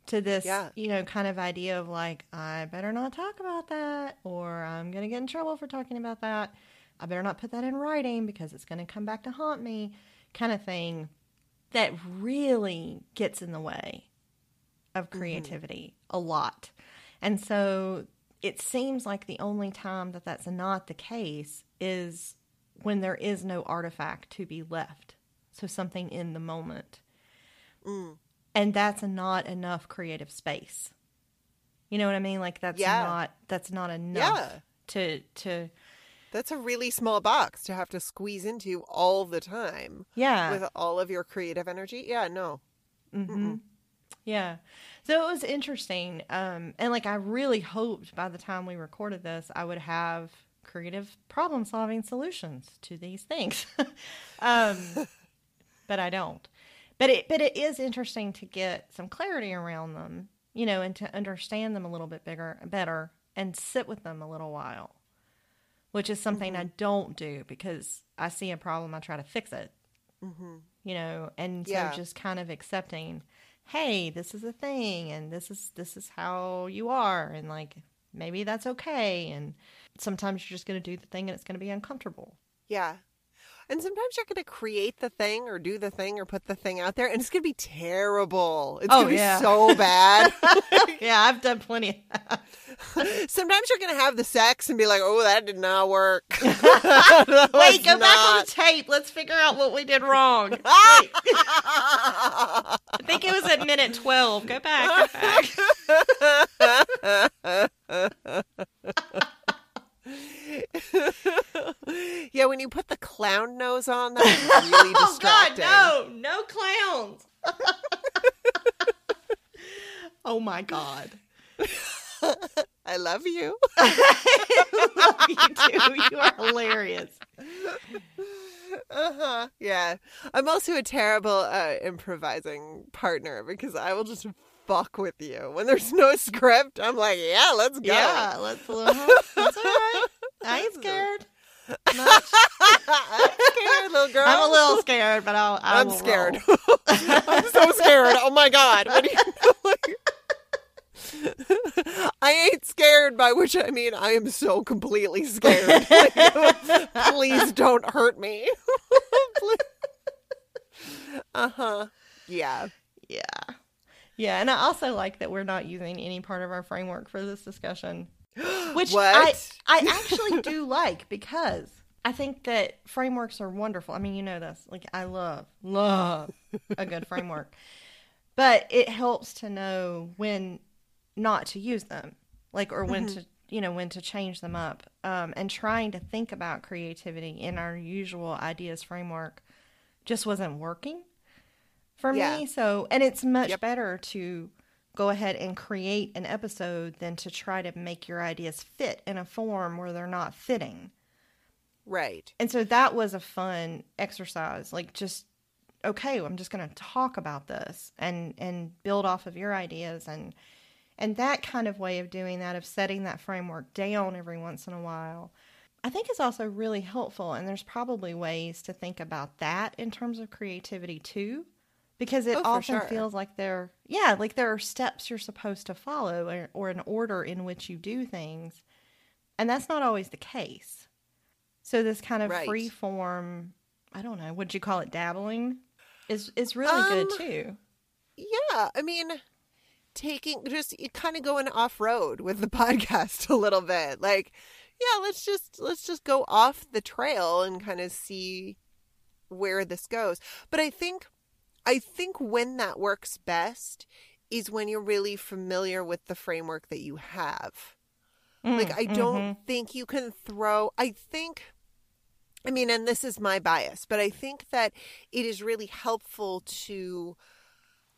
to this yeah. you know kind of idea of like i better not talk about that or i'm going to get in trouble for talking about that i better not put that in writing because it's going to come back to haunt me kind of thing that really gets in the way of mm-hmm. creativity mm-hmm. a lot and so it seems like the only time that that's not the case is when there is no artifact to be left. So something in the moment. Mm. And that's not enough creative space. You know what I mean? Like that's yeah. not that's not enough yeah. to to
that's a really small box to have to squeeze into all the time.
Yeah.
With all of your creative energy. Yeah, no.
Mm-hmm. Yeah. So it was interesting. Um, and like I really hoped by the time we recorded this, I would have creative problem solving solutions to these things. um, but I don't. But it but it is interesting to get some clarity around them, you know, and to understand them a little bit bigger better and sit with them a little while. Which is something mm-hmm. I don't do because I see a problem, I try to fix it. Mm-hmm. You know, and so yeah. just kind of accepting hey, this is a thing and this is this is how you are and like maybe that's okay and sometimes you're just going to do the thing and it's going to be uncomfortable.
Yeah. And sometimes you're going to create the thing or do the thing or put the thing out there and it's going to be terrible. It's oh, going to yeah. be so bad.
yeah, I've done plenty of that.
Sometimes you're going to have the sex and be like, oh, that did not work.
Wait, go not... back on the tape. Let's figure out what we did wrong. I think it was at minute 12. Go back. Go back.
yeah, when you put the clown nose on, that's really distracting.
oh God, no, no clowns. oh my God.
I love you.
I love you too. You are hilarious.
Uh-huh. Yeah. I'm also a terrible uh, improvising partner because I will just fuck with you. When there's no script, I'm like, yeah, let's go.
Yeah, let's. Uh-huh. That's all right. I ain't scared. I'm
scared, little girl.
I'm a little scared, but I'll. I
am scared. I'm so scared. Oh my god! What do you like? I ain't scared, by which I mean I am so completely scared. Like, please don't hurt me. uh huh. Yeah.
Yeah. Yeah, and I also like that we're not using any part of our framework for this discussion, which? I I actually do like because I think that frameworks are wonderful. I mean, you know this. Like I love love a good framework. But it helps to know when not to use them. Like or when to you know when to change them up um, and trying to think about creativity in our usual ideas framework just wasn't working for
Yeah.
me so and it's much
Yep.
better to go ahead and create an episode than to try to make your ideas fit in a form where they're not fitting.
Right.
and so that was a fun exercise like just okay i'm just going to talk about this and and build off of your ideas. And and that kind of way of doing that of setting that framework down every once in a while i think is also really helpful. And there's probably ways to think about that in terms of creativity too because it
Oh,
often
sure.
feels like there yeah like there are steps you're supposed to follow or, or an order in which you do things and that's not always the case so this kind of
Right.
free form i don't know would you call it dabbling is is really good
Um,
too
Yeah, I mean, taking just kind of going off road with the podcast a little bit. Like, yeah, let's just let's just go off the trail and kind of see where this goes. But I think I think when that works best is when you're really familiar with the framework that you have. Like
Mm,
I don't
mhm.
think you can throw I think I mean and this is my bias, but I think that it is really helpful to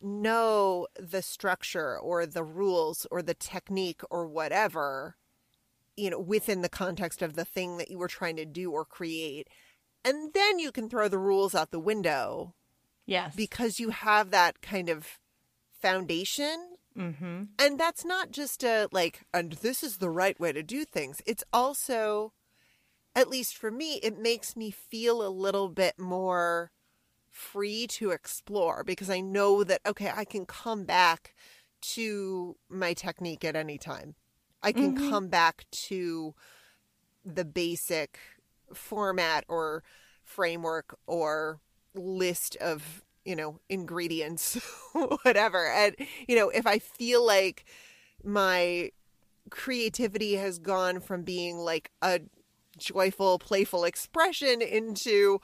know the structure or the rules or the technique or whatever you know within the context of the thing that you were trying to do or create and then you can throw the rules out the window
yes.
because you have that kind of foundation.
Mm-hmm.
And that's not just a like and this is the right way to do things. It's also at least for me it makes me feel a little bit more free to explore because i know that okay i can come back to my technique at any time. I can
Mhm.
come back to the basic format or framework or list of you know ingredients whatever. And you know if i feel like my creativity has gone from being like a joyful playful expression into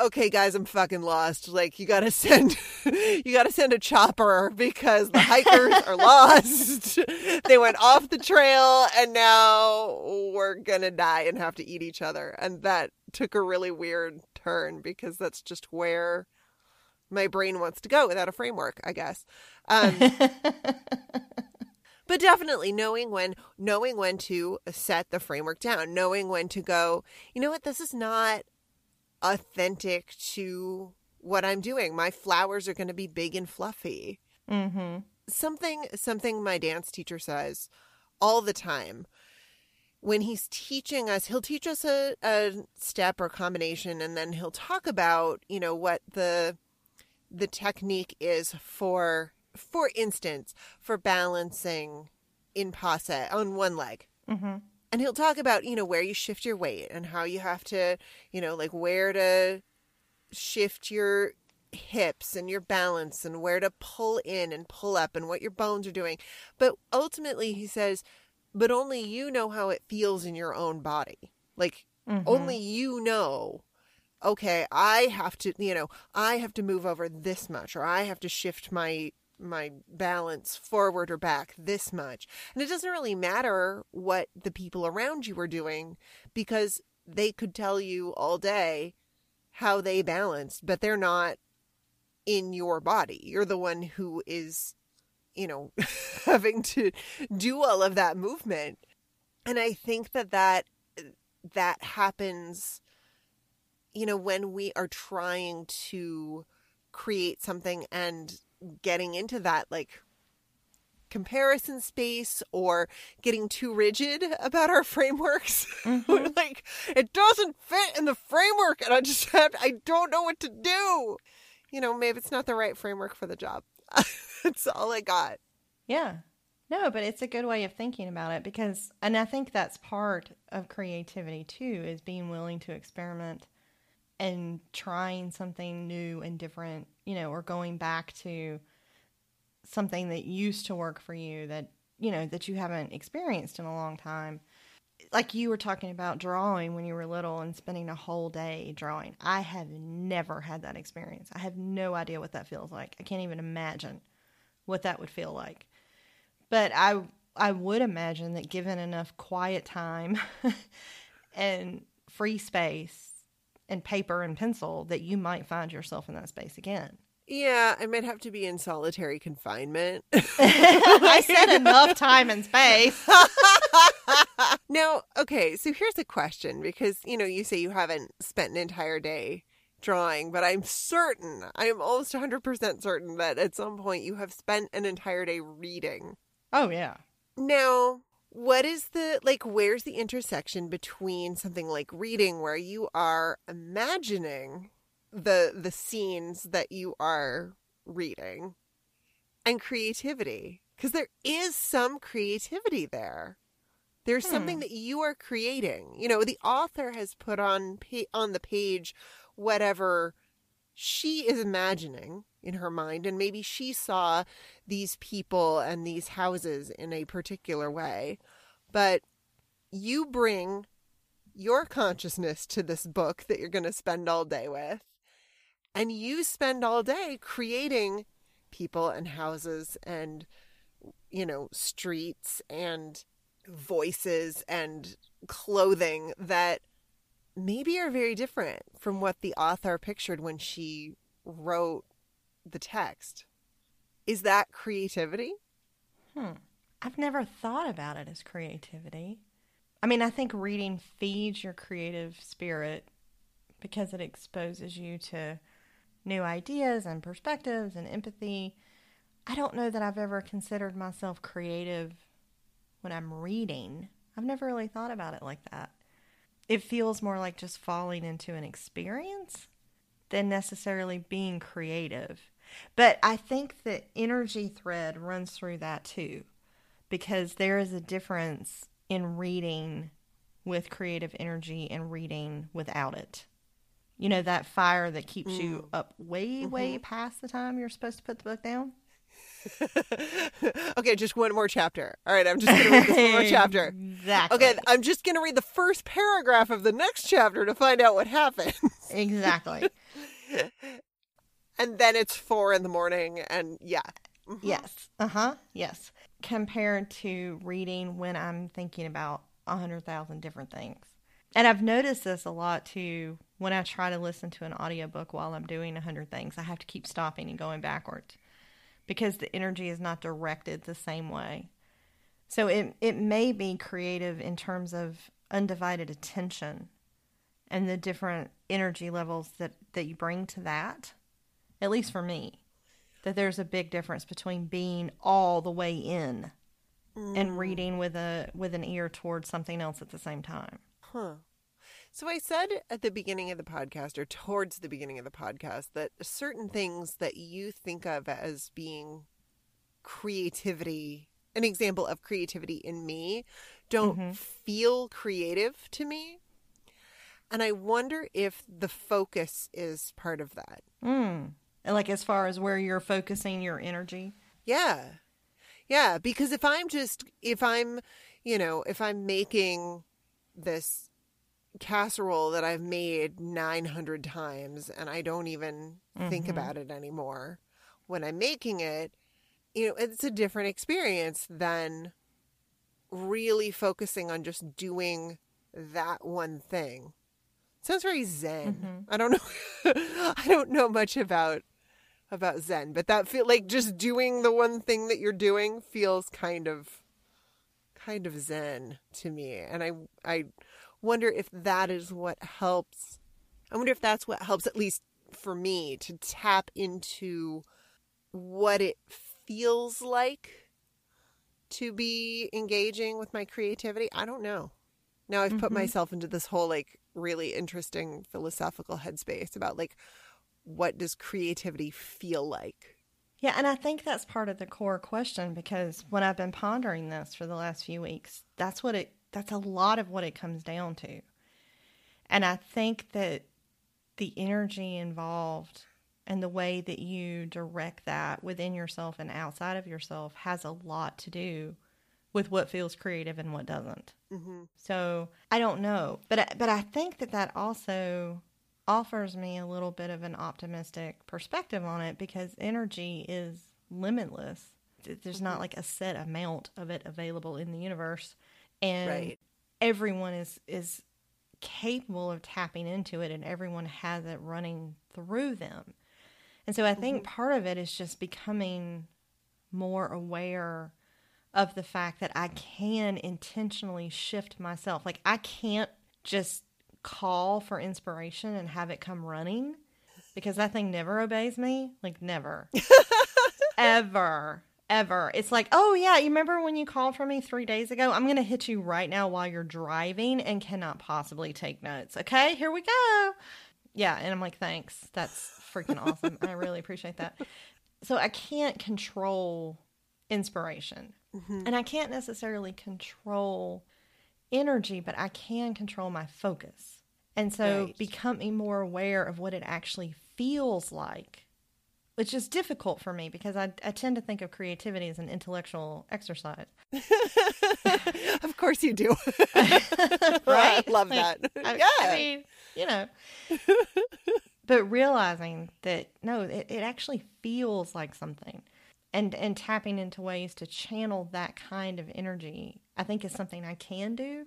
okay guys i'm fucking lost. Like you gotta send you gotta send a chopper because the hikers are lost. They went off the trail and now we're gonna die and have to eat each other. And that took a really weird turn because that's just where my brain wants to go without a framework i guess. Um, but definitely knowing when knowing when to set the framework down knowing when to go you know what? This is not authentic to what i'm doing. My flowers are going to be big and fluffy.
Mm-hmm.
Something something my dance teacher says all the time. When he's teaching us he'll teach us a, a step or combination and then he'll talk about you know what the the technique is for for instance for balancing in passe on one leg.
Mm-hmm
and he'll talk about you know where you shift your weight and how you have to you know like where to shift your hips and your balance and where to pull in and pull up and what your bones are doing but ultimately he says but only you know how it feels in your own body like
Mhm.
only you know okay i have to you know i have to move over this much or i have to shift my my balance forward or back this much. And it doesn't really matter what the people around you are doing because they could tell you all day how they balanced, but they're not in your body. You're the one who is you know having to do all of that movement. And i think that that that happens you know when we are trying to create something and getting into that like comparison space or getting too rigid about our frameworks. We're mm-hmm. like it doesn't fit in the framework and i just have i don't know what to do. You know maybe it's not the right framework for the job. That's all i got.
Yeah. No, but it's a good way of thinking about it because, and I think that's part of creativity too, is being willing to experiment and trying something new and different, you know, or going back to something that used to work for you that, you know, that you haven't experienced in a long time. Like you were talking about drawing when you were little and spending a whole day drawing. I have never had that experience. I have no idea what that feels like. I can't even imagine what that would feel like. But I I would imagine that given enough quiet time and free space and paper and pencil that you might find yourself in that space again.
Yeah, I might have to be in solitary confinement.
I said enough time and space.
now, okay, so here's a question because, you know, you say you haven't spent an entire day drawing, but I'm certain, I am almost 100% certain that at some point you have spent an entire day reading.
Oh, yeah.
Now, what is the like where's the intersection between something like reading where you are imagining the the scenes that you are reading and creativity? Because there is some creativity there. There's hmm. something that you are creating. You know the author has put on pa- on the page whatever she is imagining in her mind and maybe she saw these people and these houses in a particular way. But you bring your consciousness to this book that you're going to spend all day with and you spend all day creating people and houses and you know streets and voices and clothing that maybe are very different from what the author pictured when she wrote the text. Is that creativity?
Hmm. I've never thought about it as creativity. I mean, I think reading feeds your creative spirit because it exposes you to new ideas and perspectives and empathy. I don't know that I've ever considered myself creative when I'm reading. I've never really thought about it like that. It feels more like just falling into an experience than necessarily being creative. But I think the energy thread runs through that too, because there is a difference in reading with creative energy and reading without it. You know that fire that keeps mm. you up way mm-hmm. way past the time you're supposed to put the book down.
Okay just one more chapter. All right i'm just gonna read this one more chapter. Exactly. Okay i'm just gonna read the first paragraph of the next chapter to find out what happens.
Exactly
and then it's four in the morning and yeah
mm-hmm. yes uh-huh yes compared to reading when i'm thinking about a hundred thousand different things and I've noticed this a lot too when I try to listen to an audiobook while I'm doing a hundred things. I have to keep stopping and going backwards because the energy is not directed the same way. So it it may be creative in terms of undivided attention and the different energy levels that, that you bring to that. At least for me. That there's a big difference between being all the way in mm. and reading with a with an ear towards something else at the same time.
Huh. So I said at the beginning of the podcast, or towards the beginning of the podcast, that certain things that you think of as being creativity, an example of creativity in me, don't mm-hmm. feel creative to me. And I wonder if the focus is part of that.
Mm. Like as far as where you're focusing your energy?
Yeah. Yeah. Because if I'm just, if I'm, you know, if I'm making this casserole that I've made 900 times and I don't even mm-hmm. think about it anymore. When I'm making it, you know, it's a different experience than really focusing on just doing that one thing. Sounds very zen. Mm-hmm. I don't know I don't know much about about zen, but that feel like just doing the one thing that you're doing feels kind of kind of zen to me. And I I wonder if that is what helps. I wonder if that's what helps, at least for me, to tap into what it feels like to be engaging with my creativity. I don't know. Now I've mm-hmm. put myself into this whole like really interesting philosophical headspace about like what does creativity feel like?
Yeah, and I think that's part of the core question because when I've been pondering this for the last few weeks, that's what it that's a lot of what it comes down to. And I think that the energy involved and the way that you direct that within yourself and outside of yourself has a lot to do with what feels creative and what doesn't.
Mm-hmm.
So I don't know, but I- but I think that that also offers me a little bit of an optimistic perspective on it because energy is limitless. Th- There's not mm-hmm. like a set amount of it available in the universe, and
Right.
everyone is is capable of tapping into it, and everyone has it running through them. And so I think mm-hmm. part of it is just becoming more aware of the fact that I can intentionally shift myself. Like I can't just call for inspiration and have it come running because that thing never obeys me. Like never. ever. Ever. It's like, oh yeah, you remember when you called for me three days ago? I'm gonna hit you right now while you're driving and cannot possibly take notes. Okay, here we go. Yeah, and I'm like, thanks. That's freaking awesome. I really appreciate that. So I can't control inspiration. Mm-hmm. And I can't necessarily control energy, but I can control my focus. And so
Right.
becoming more aware of what it actually feels like, which is difficult for me because I, I tend to think of creativity as an intellectual exercise.
of course you do.
Right?
Love
Like,
that.
I,
yeah.
I mean, you know. but realizing that no, it, it actually feels like something. And and tapping into ways to channel that kind of energy, I think is something I can do.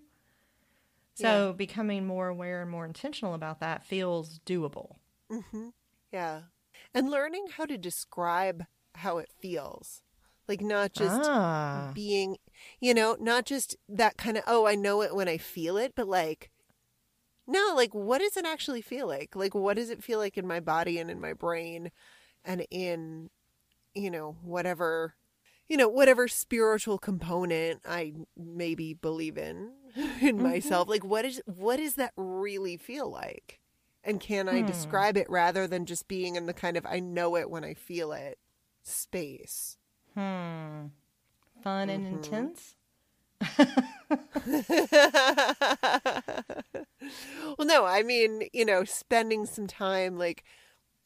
So becoming more aware and more intentional about that feels doable.
yeah. And learning how to describe how it feels. Like not just
ah,
being, you know, not just that kind of, oh, I know it when I feel it, but like, no, like, what does it actually feel like? Like, what does it feel like in my body and in my brain and in, you know, whatever, you know, whatever spiritual component I maybe believe in in myself? Like, what is, what does that really feel like? And can I
Hmm.
describe it rather than just being in the kind of, I know it when I feel it space?
hmm, fun and
Mm-hmm.
intense.
well, no, I mean, you know, spending some time like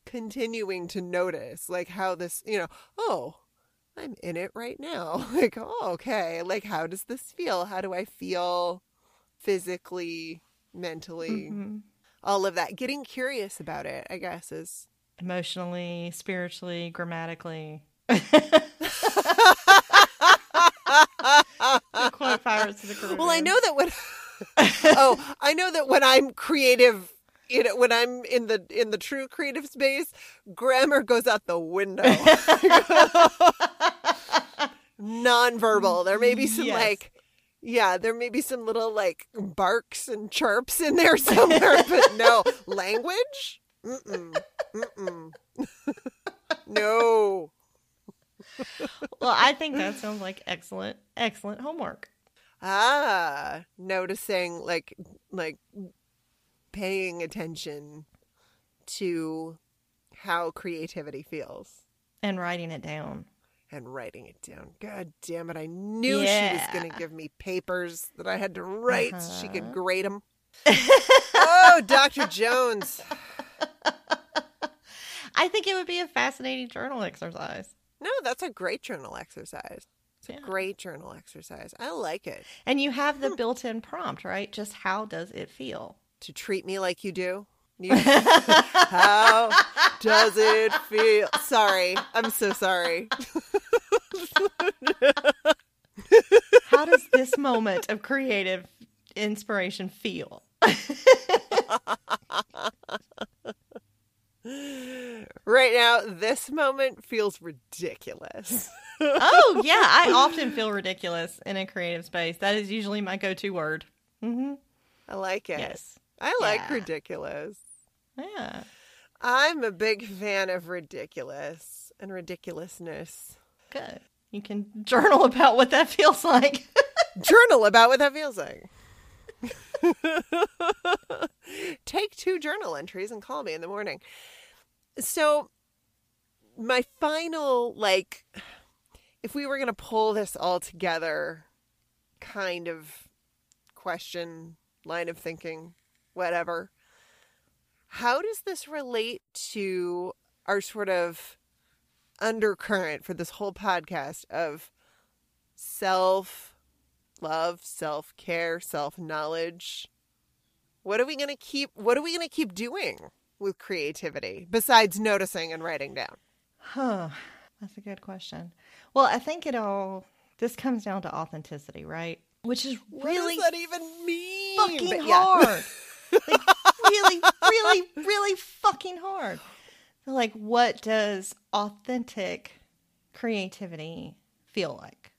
continuing to notice like how this, you know, oh, I'm in it right now. Like, oh, okay. Like, how does this feel? How do I feel physically, mentally?
Mhm.
All of that. Getting curious about it, I guess, is.
Emotionally, spiritually, grammatically. To quote of the Caribbean.
Well, I know that when. oh, I know that when I'm creative. You know, when I'm in the in the true creative space, grammar goes out the window. Nonverbal. There may be some
Yes.
like, yeah, there may be some little like barks and chirps in there somewhere, but no language. Mm-mm. Mm-mm. no.
Well, I think that sounds like excellent, excellent homework.
Ah, noticing like like paying attention to how creativity feels
And writing it down.
and writing it down. God damn it. I knew she was going to give me papers that I had to write so she could
Uh-huh.
grade them. oh, Dr. Jones.
I think it would be a fascinating journal exercise.
No, that's a great journal exercise. It's a great journal exercise. I like it.
And you have the built in prompt, right? Just how does it feel?
To treat me like you do. You- how does it feel? Sorry. I'm so sorry.
How does this moment of creative inspiration feel?
Right now, this moment feels ridiculous.
oh, yeah. I often feel ridiculous in a creative space. That is usually my go to word. hmm
I like it.
Yes.
I like
Yeah.
ridiculous.
Yeah.
I'm a big fan of ridiculous and ridiculousness.
Good. You can journal about what that feels like.
Journal about what that feels like. Take two journal entries and call me in the morning. So, my final, like, if we were going to pull this all together, kind of question, line of thinking, whatever, how does this relate to our sort of undercurrent for this whole podcast of self love, self care, self knowledge. What are we going to keep what are we going to keep doing with creativity besides noticing and writing down?
Huh. That's a good question. Well, I think it all this comes down to authenticity, right? Which is really
what does that even mean?
fucking
yeah.
hard. like really, really, really fucking hard. Like, what does authentic creativity feel like?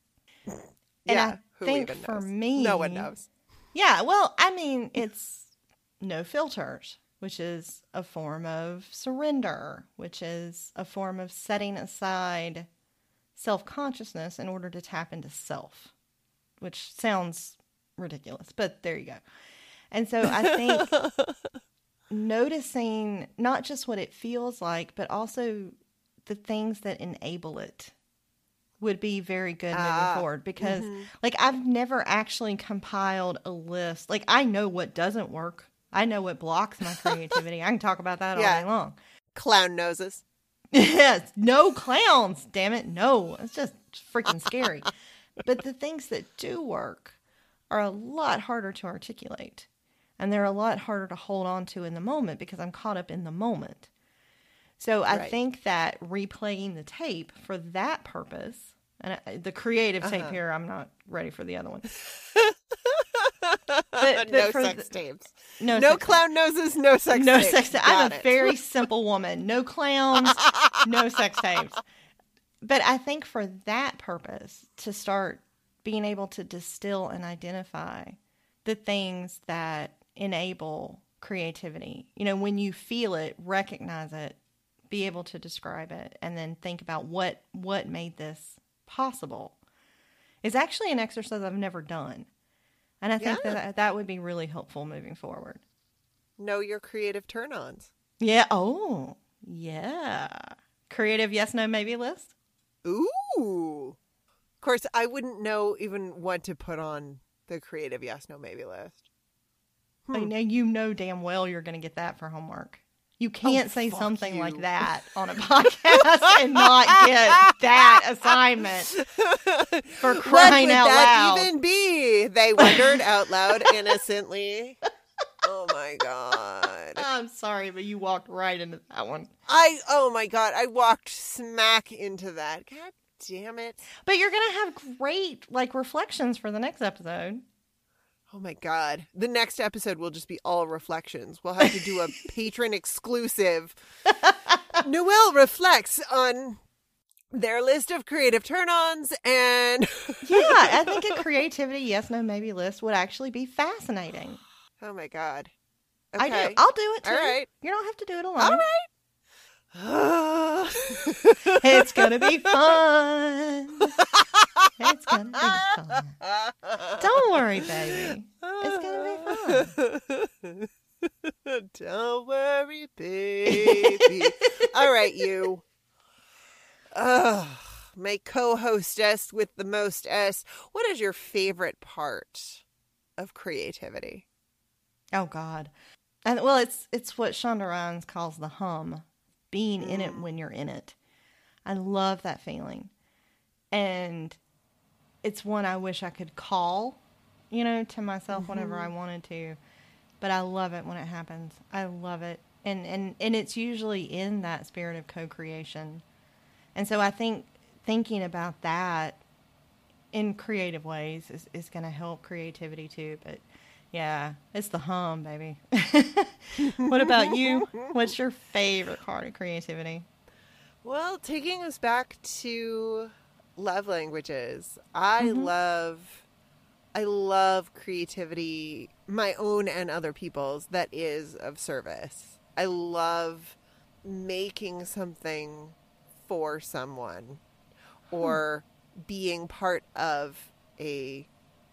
And
yeah,
I
who
think
even
for
knows?
me,
no one knows.
Yeah, well, I mean, it's no filters, which is a form of surrender, which is a form of setting aside self consciousness in order to tap into self, which sounds ridiculous, but there you go. And so I think noticing not just what it feels like, but also the things that enable it would be very good moving
Ah,
forward because like I've never actually compiled a list. Like I know what doesn't work. I know what blocks my creativity. I can talk about that
Yeah.
all day long.
Clown noses.
Yes, no clowns, damn it. No. It's just freaking scary. but the things that do work are a lot harder to articulate. And they're a lot harder to hold on to in the moment because I'm caught up in the moment. So I
Right.
think that replaying the tape for that purpose, and I, the creative tape
Uh-huh.
here, I'm not ready for the other one.
no
but for
sex
the-
tapes.
No,
No clown noses, no sex
no
tapes.
sex. I'm
Got
a very simple woman. No clowns, no sex tapes. But I think for that purpose, to start being able to distill and identify the things that enable creativity. You know, when you feel it, recognize it, be able to describe it, and then think about what what made this possible. Is actually an exercise I've never done. And I think
Yeah.
that that would be really helpful moving forward.
Know your creative turn ons.
Yeah. Oh, yeah. Creative yes, no, maybe list.
Ooh. Of course, I wouldn't know even what to put on the creative yes, no, maybe list.
I
Hmm.
know you know damn well you're going to get that for homework. You can't say
Oh, fuck
something
you.
like that on a podcast and not get that assignment for crying out
that
loud.
even be? They wondered out loud innocently. Oh my god.
I'm sorry, but you walked right into that one.
I oh my god, I walked smack into that. God damn it.
But you're going to have great like reflections for the next episode.
Oh my god. The next episode will just be all reflections. We'll have to do a patron exclusive. Noelle reflects on their list of creative turn-ons and
Yeah, I think a creativity yes, no, maybe list would actually be fascinating.
Oh my god.
I do. I'll do it too.
All right.
You don't have to do it alone.
All right.
It's gonna be fun. It's gonna be fun. Don't worry, baby. It's gonna
be fun. Don't worry, baby. All right, you. Ugh, my co-hostess with the most S. What is your favorite part of creativity?
Oh God. And well, it's it's what Shonda Rhimes calls the hum, being in it mm. when you're in it. I love that feeling, and it's one I wish I could call, you know, to myself whenever I mm-hmm. wanted to. But I love it when it happens. I love it, and and and it's usually in that spirit of co-creation. And so I think thinking about that in creative ways is, is going to help creativity too. But yeah, it's the hum, baby. what about you? What's your favorite part of creativity?
Well, taking us back to love languages, I mm-hmm. love I love creativity, my own and other people's that is of service. I love making something for someone hmm. or being part of a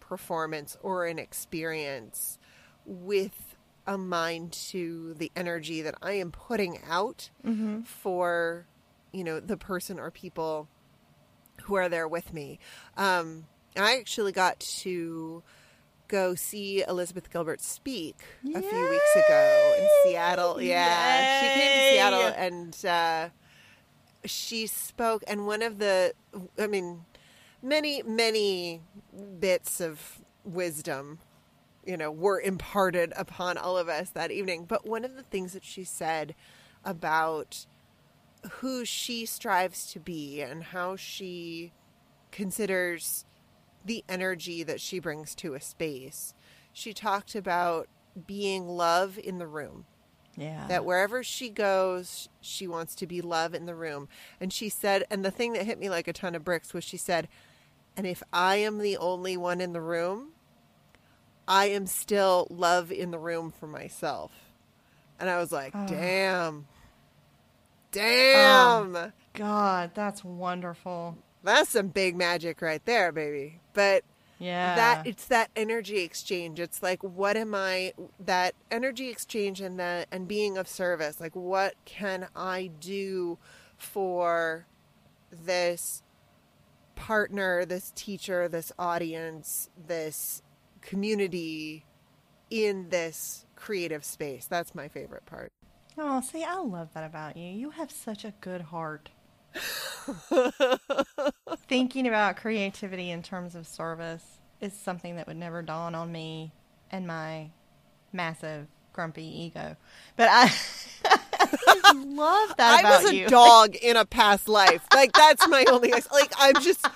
performance or an experience with a mind to the energy that I am putting out for, you know, the person or people who are there with me. Um, I actually got to go see Elizabeth Gilbert speak a few weeks ago in Seattle. Yeah, she came to Seattle and uh, she spoke, and one of the, I mean, many, many bits of wisdom, you know, were imparted upon all of us that evening. But one of the things that she said about who she strives to be and how she considers the energy that she brings to a space. She talked about being love in the room.
Yeah.
That wherever she goes, she wants to be love in the room. And she said, and the thing that hit me like a ton of bricks was she said, and if I am the only one in the room, I am still love in the room for myself. And I was like,
Oh.
damn. Damn.
God, that's wonderful.
That's some big magic right there, baby. But
Yeah.
that it's that energy exchange. It's like what am I that energy exchange and that and being of service. Like what can I do for this partner, this teacher, this audience, this community in this creative space. That's my favorite part.
Oh, see, I love that about you. You have such a good heart. Thinking about creativity in terms of service is something that would never dawn on me and my massive grumpy ego. But I, I love that
I
about
was a
you.
dog in a past life. Like that's my only like I'm just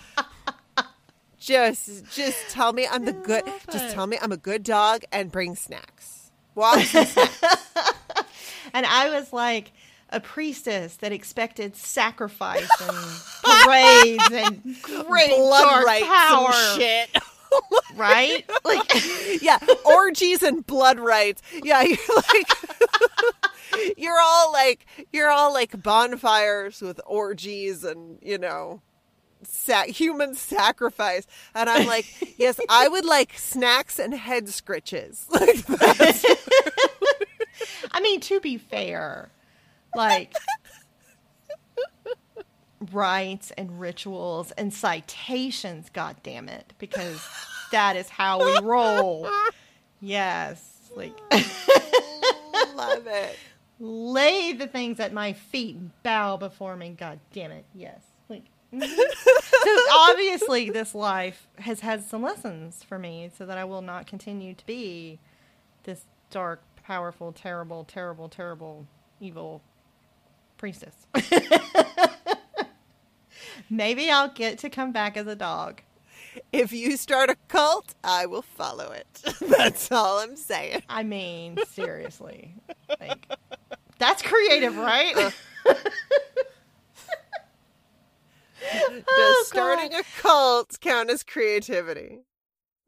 just just tell me I'm the good just tell me I'm a good dog and bring snacks. And snacks.
And I was like a priestess that expected sacrifice and parades and great
blood
dark power,
and shit.
right? Like,
yeah, orgies and blood rites. Yeah, you're like you're all like you're all like bonfires with orgies and you know sa- human sacrifice. And I'm like, yes, I would like snacks and head scritches. Like
I mean, to be fair, like rites and rituals and citations, god damn it, because that is how we roll. Yes, like
love it.
lay the things at my feet and bow before me. God damn it, yes. Like, mhm. so obviously, this life has had some lessons for me, so that I will not continue to be this dark, powerful, terrible, terrible, terrible, evil priestess. Maybe I'll get to come back as a dog.
If you start a cult, I will follow it. That's all I'm saying.
I mean, seriously. Like, that's creative, right? Uh.
Does
Oh,
starting
God.
a cult count as creativity?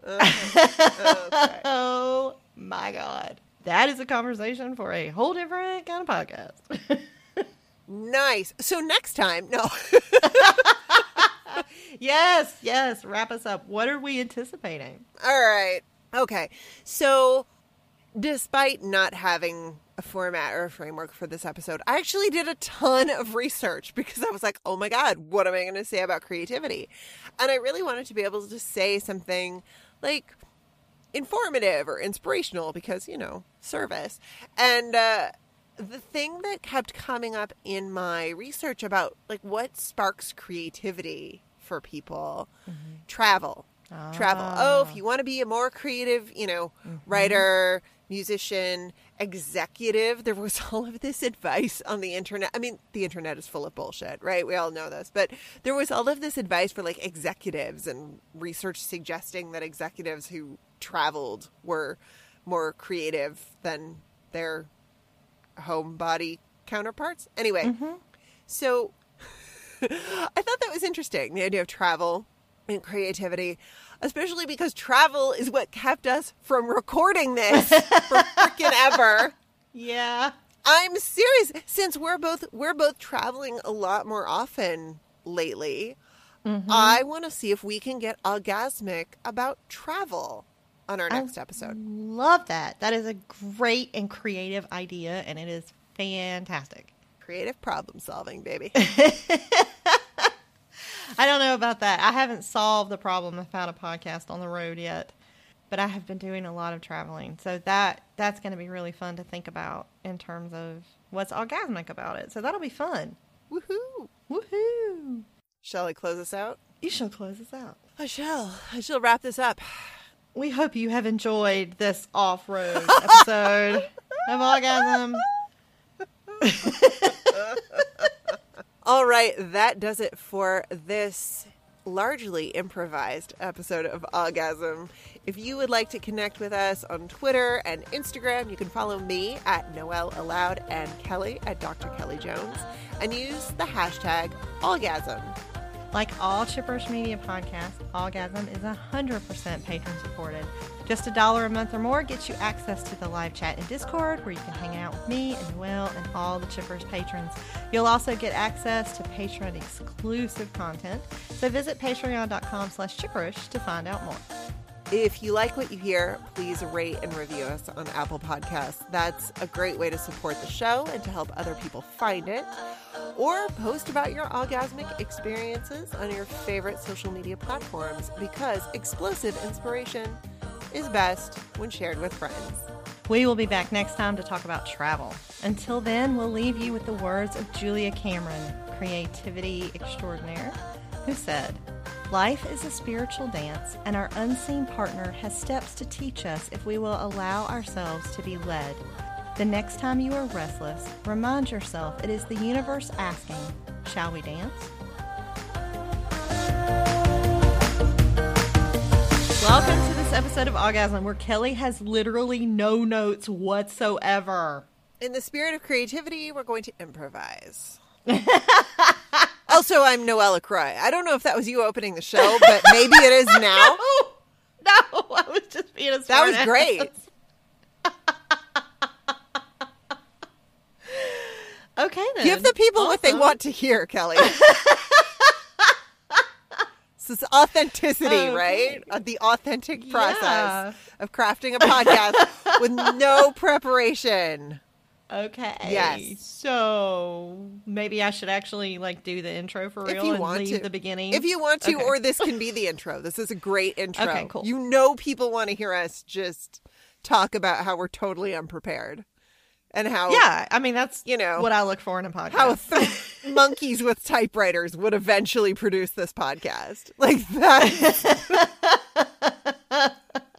Okay. Okay.
oh my god. That is a conversation for a whole different kind of podcast.
Nice. So next time, no.
yes, yes. Wrap us up. What are we anticipating?
All right. Okay. So, despite not having a format or a framework for this episode, I actually did a ton of research because I was like, oh my God, what am I going to say about creativity? And I really wanted to be able to say something like informative or inspirational because, you know, service. And, uh, the thing that kept coming up in my research about like what sparks creativity for people mm-hmm. travel travel. Ah. Oh, if you want to be a more creative, you know, mm-hmm. writer, musician, executive, there was all of this advice on the internet. I mean, the internet is full of bullshit, right? We all know this, but there was all of this advice for like executives and research suggesting that executives who traveled were more creative than their homebody counterparts. Anyway, mm-hmm. so I thought that was interesting the idea of travel and creativity, especially because travel is what kept us from recording this for freaking ever.
Yeah.
I'm serious. Since we're both we're both traveling a lot more often lately, mm-hmm. I want to see if we can get orgasmic about travel on our next episode.
Love that. That is a great and creative idea, and it is fantastic.
Creative problem solving, baby.
I don't know about that. I haven't solved the problem of how to podcast on the road yet, but I have been doing a lot of traveling, so that that's going to be really fun to think about in terms of what's orgasmic about it. So that'll be fun.
Woohoo!
Woohoo!
Shall I close us out?
You shall close us out.
I shall. I shall wrap this up.
We hope you have enjoyed this off road episode of Orgasm.
All right, that does it for this largely improvised episode of Orgasm. If you would like to connect with us on Twitter and Instagram, you can follow me at Noelle Aloud and Kelly at Dr. Kelly Jones and use the hashtag Orgasm.
Like all Chipperish Media podcasts, Orgasm is 100% patron supported. Just a dollar a month or more gets you access to the live chat in Discord where you can hang out with me and Noelle and all the Chippers patrons. You'll also get access to patron exclusive content. So visit patreon.com slash chipperish to find out more.
If you like what you hear, please rate and review us on Apple Podcasts. That's a great way to support the show and to help other people find it. Or post about your orgasmic experiences on your favorite social media platforms because explosive inspiration is best when shared with friends.
We will be back next time to talk about travel. Until then, we'll leave you with the words of Julia Cameron, creativity extraordinaire, who said, Life is a spiritual dance, and our unseen partner has steps to teach us if we will allow ourselves to be led. The next time you are restless, remind yourself it is the universe asking, Shall we dance? Welcome to this episode of Orgasm where Kelly has literally no notes whatsoever.
In the spirit of creativity, we're going to improvise. also, I'm Noelle Croy. I don't know if that was you opening the show, but maybe it is now.
No, no, I was just being a
That was
smartass.
great.
Okay, then.
Give the people what they want to hear, Kelly. this is authenticity, right? Uh, the authentic process
Yeah.
of crafting a podcast with no preparation.
Okay.
Yes.
So maybe I should actually like do the intro for real
if you
and
want
leave
to.
the beginning.
If you want to,
Okay.
or this can be the intro. This is a great intro.
Okay, cool.
You know people want to hear us just talk about how we're totally unprepared. And how
yeah, I mean that's
You know,
what I look for in a podcast.
how th- monkeys with typewriters would eventually produce this podcast. Like that.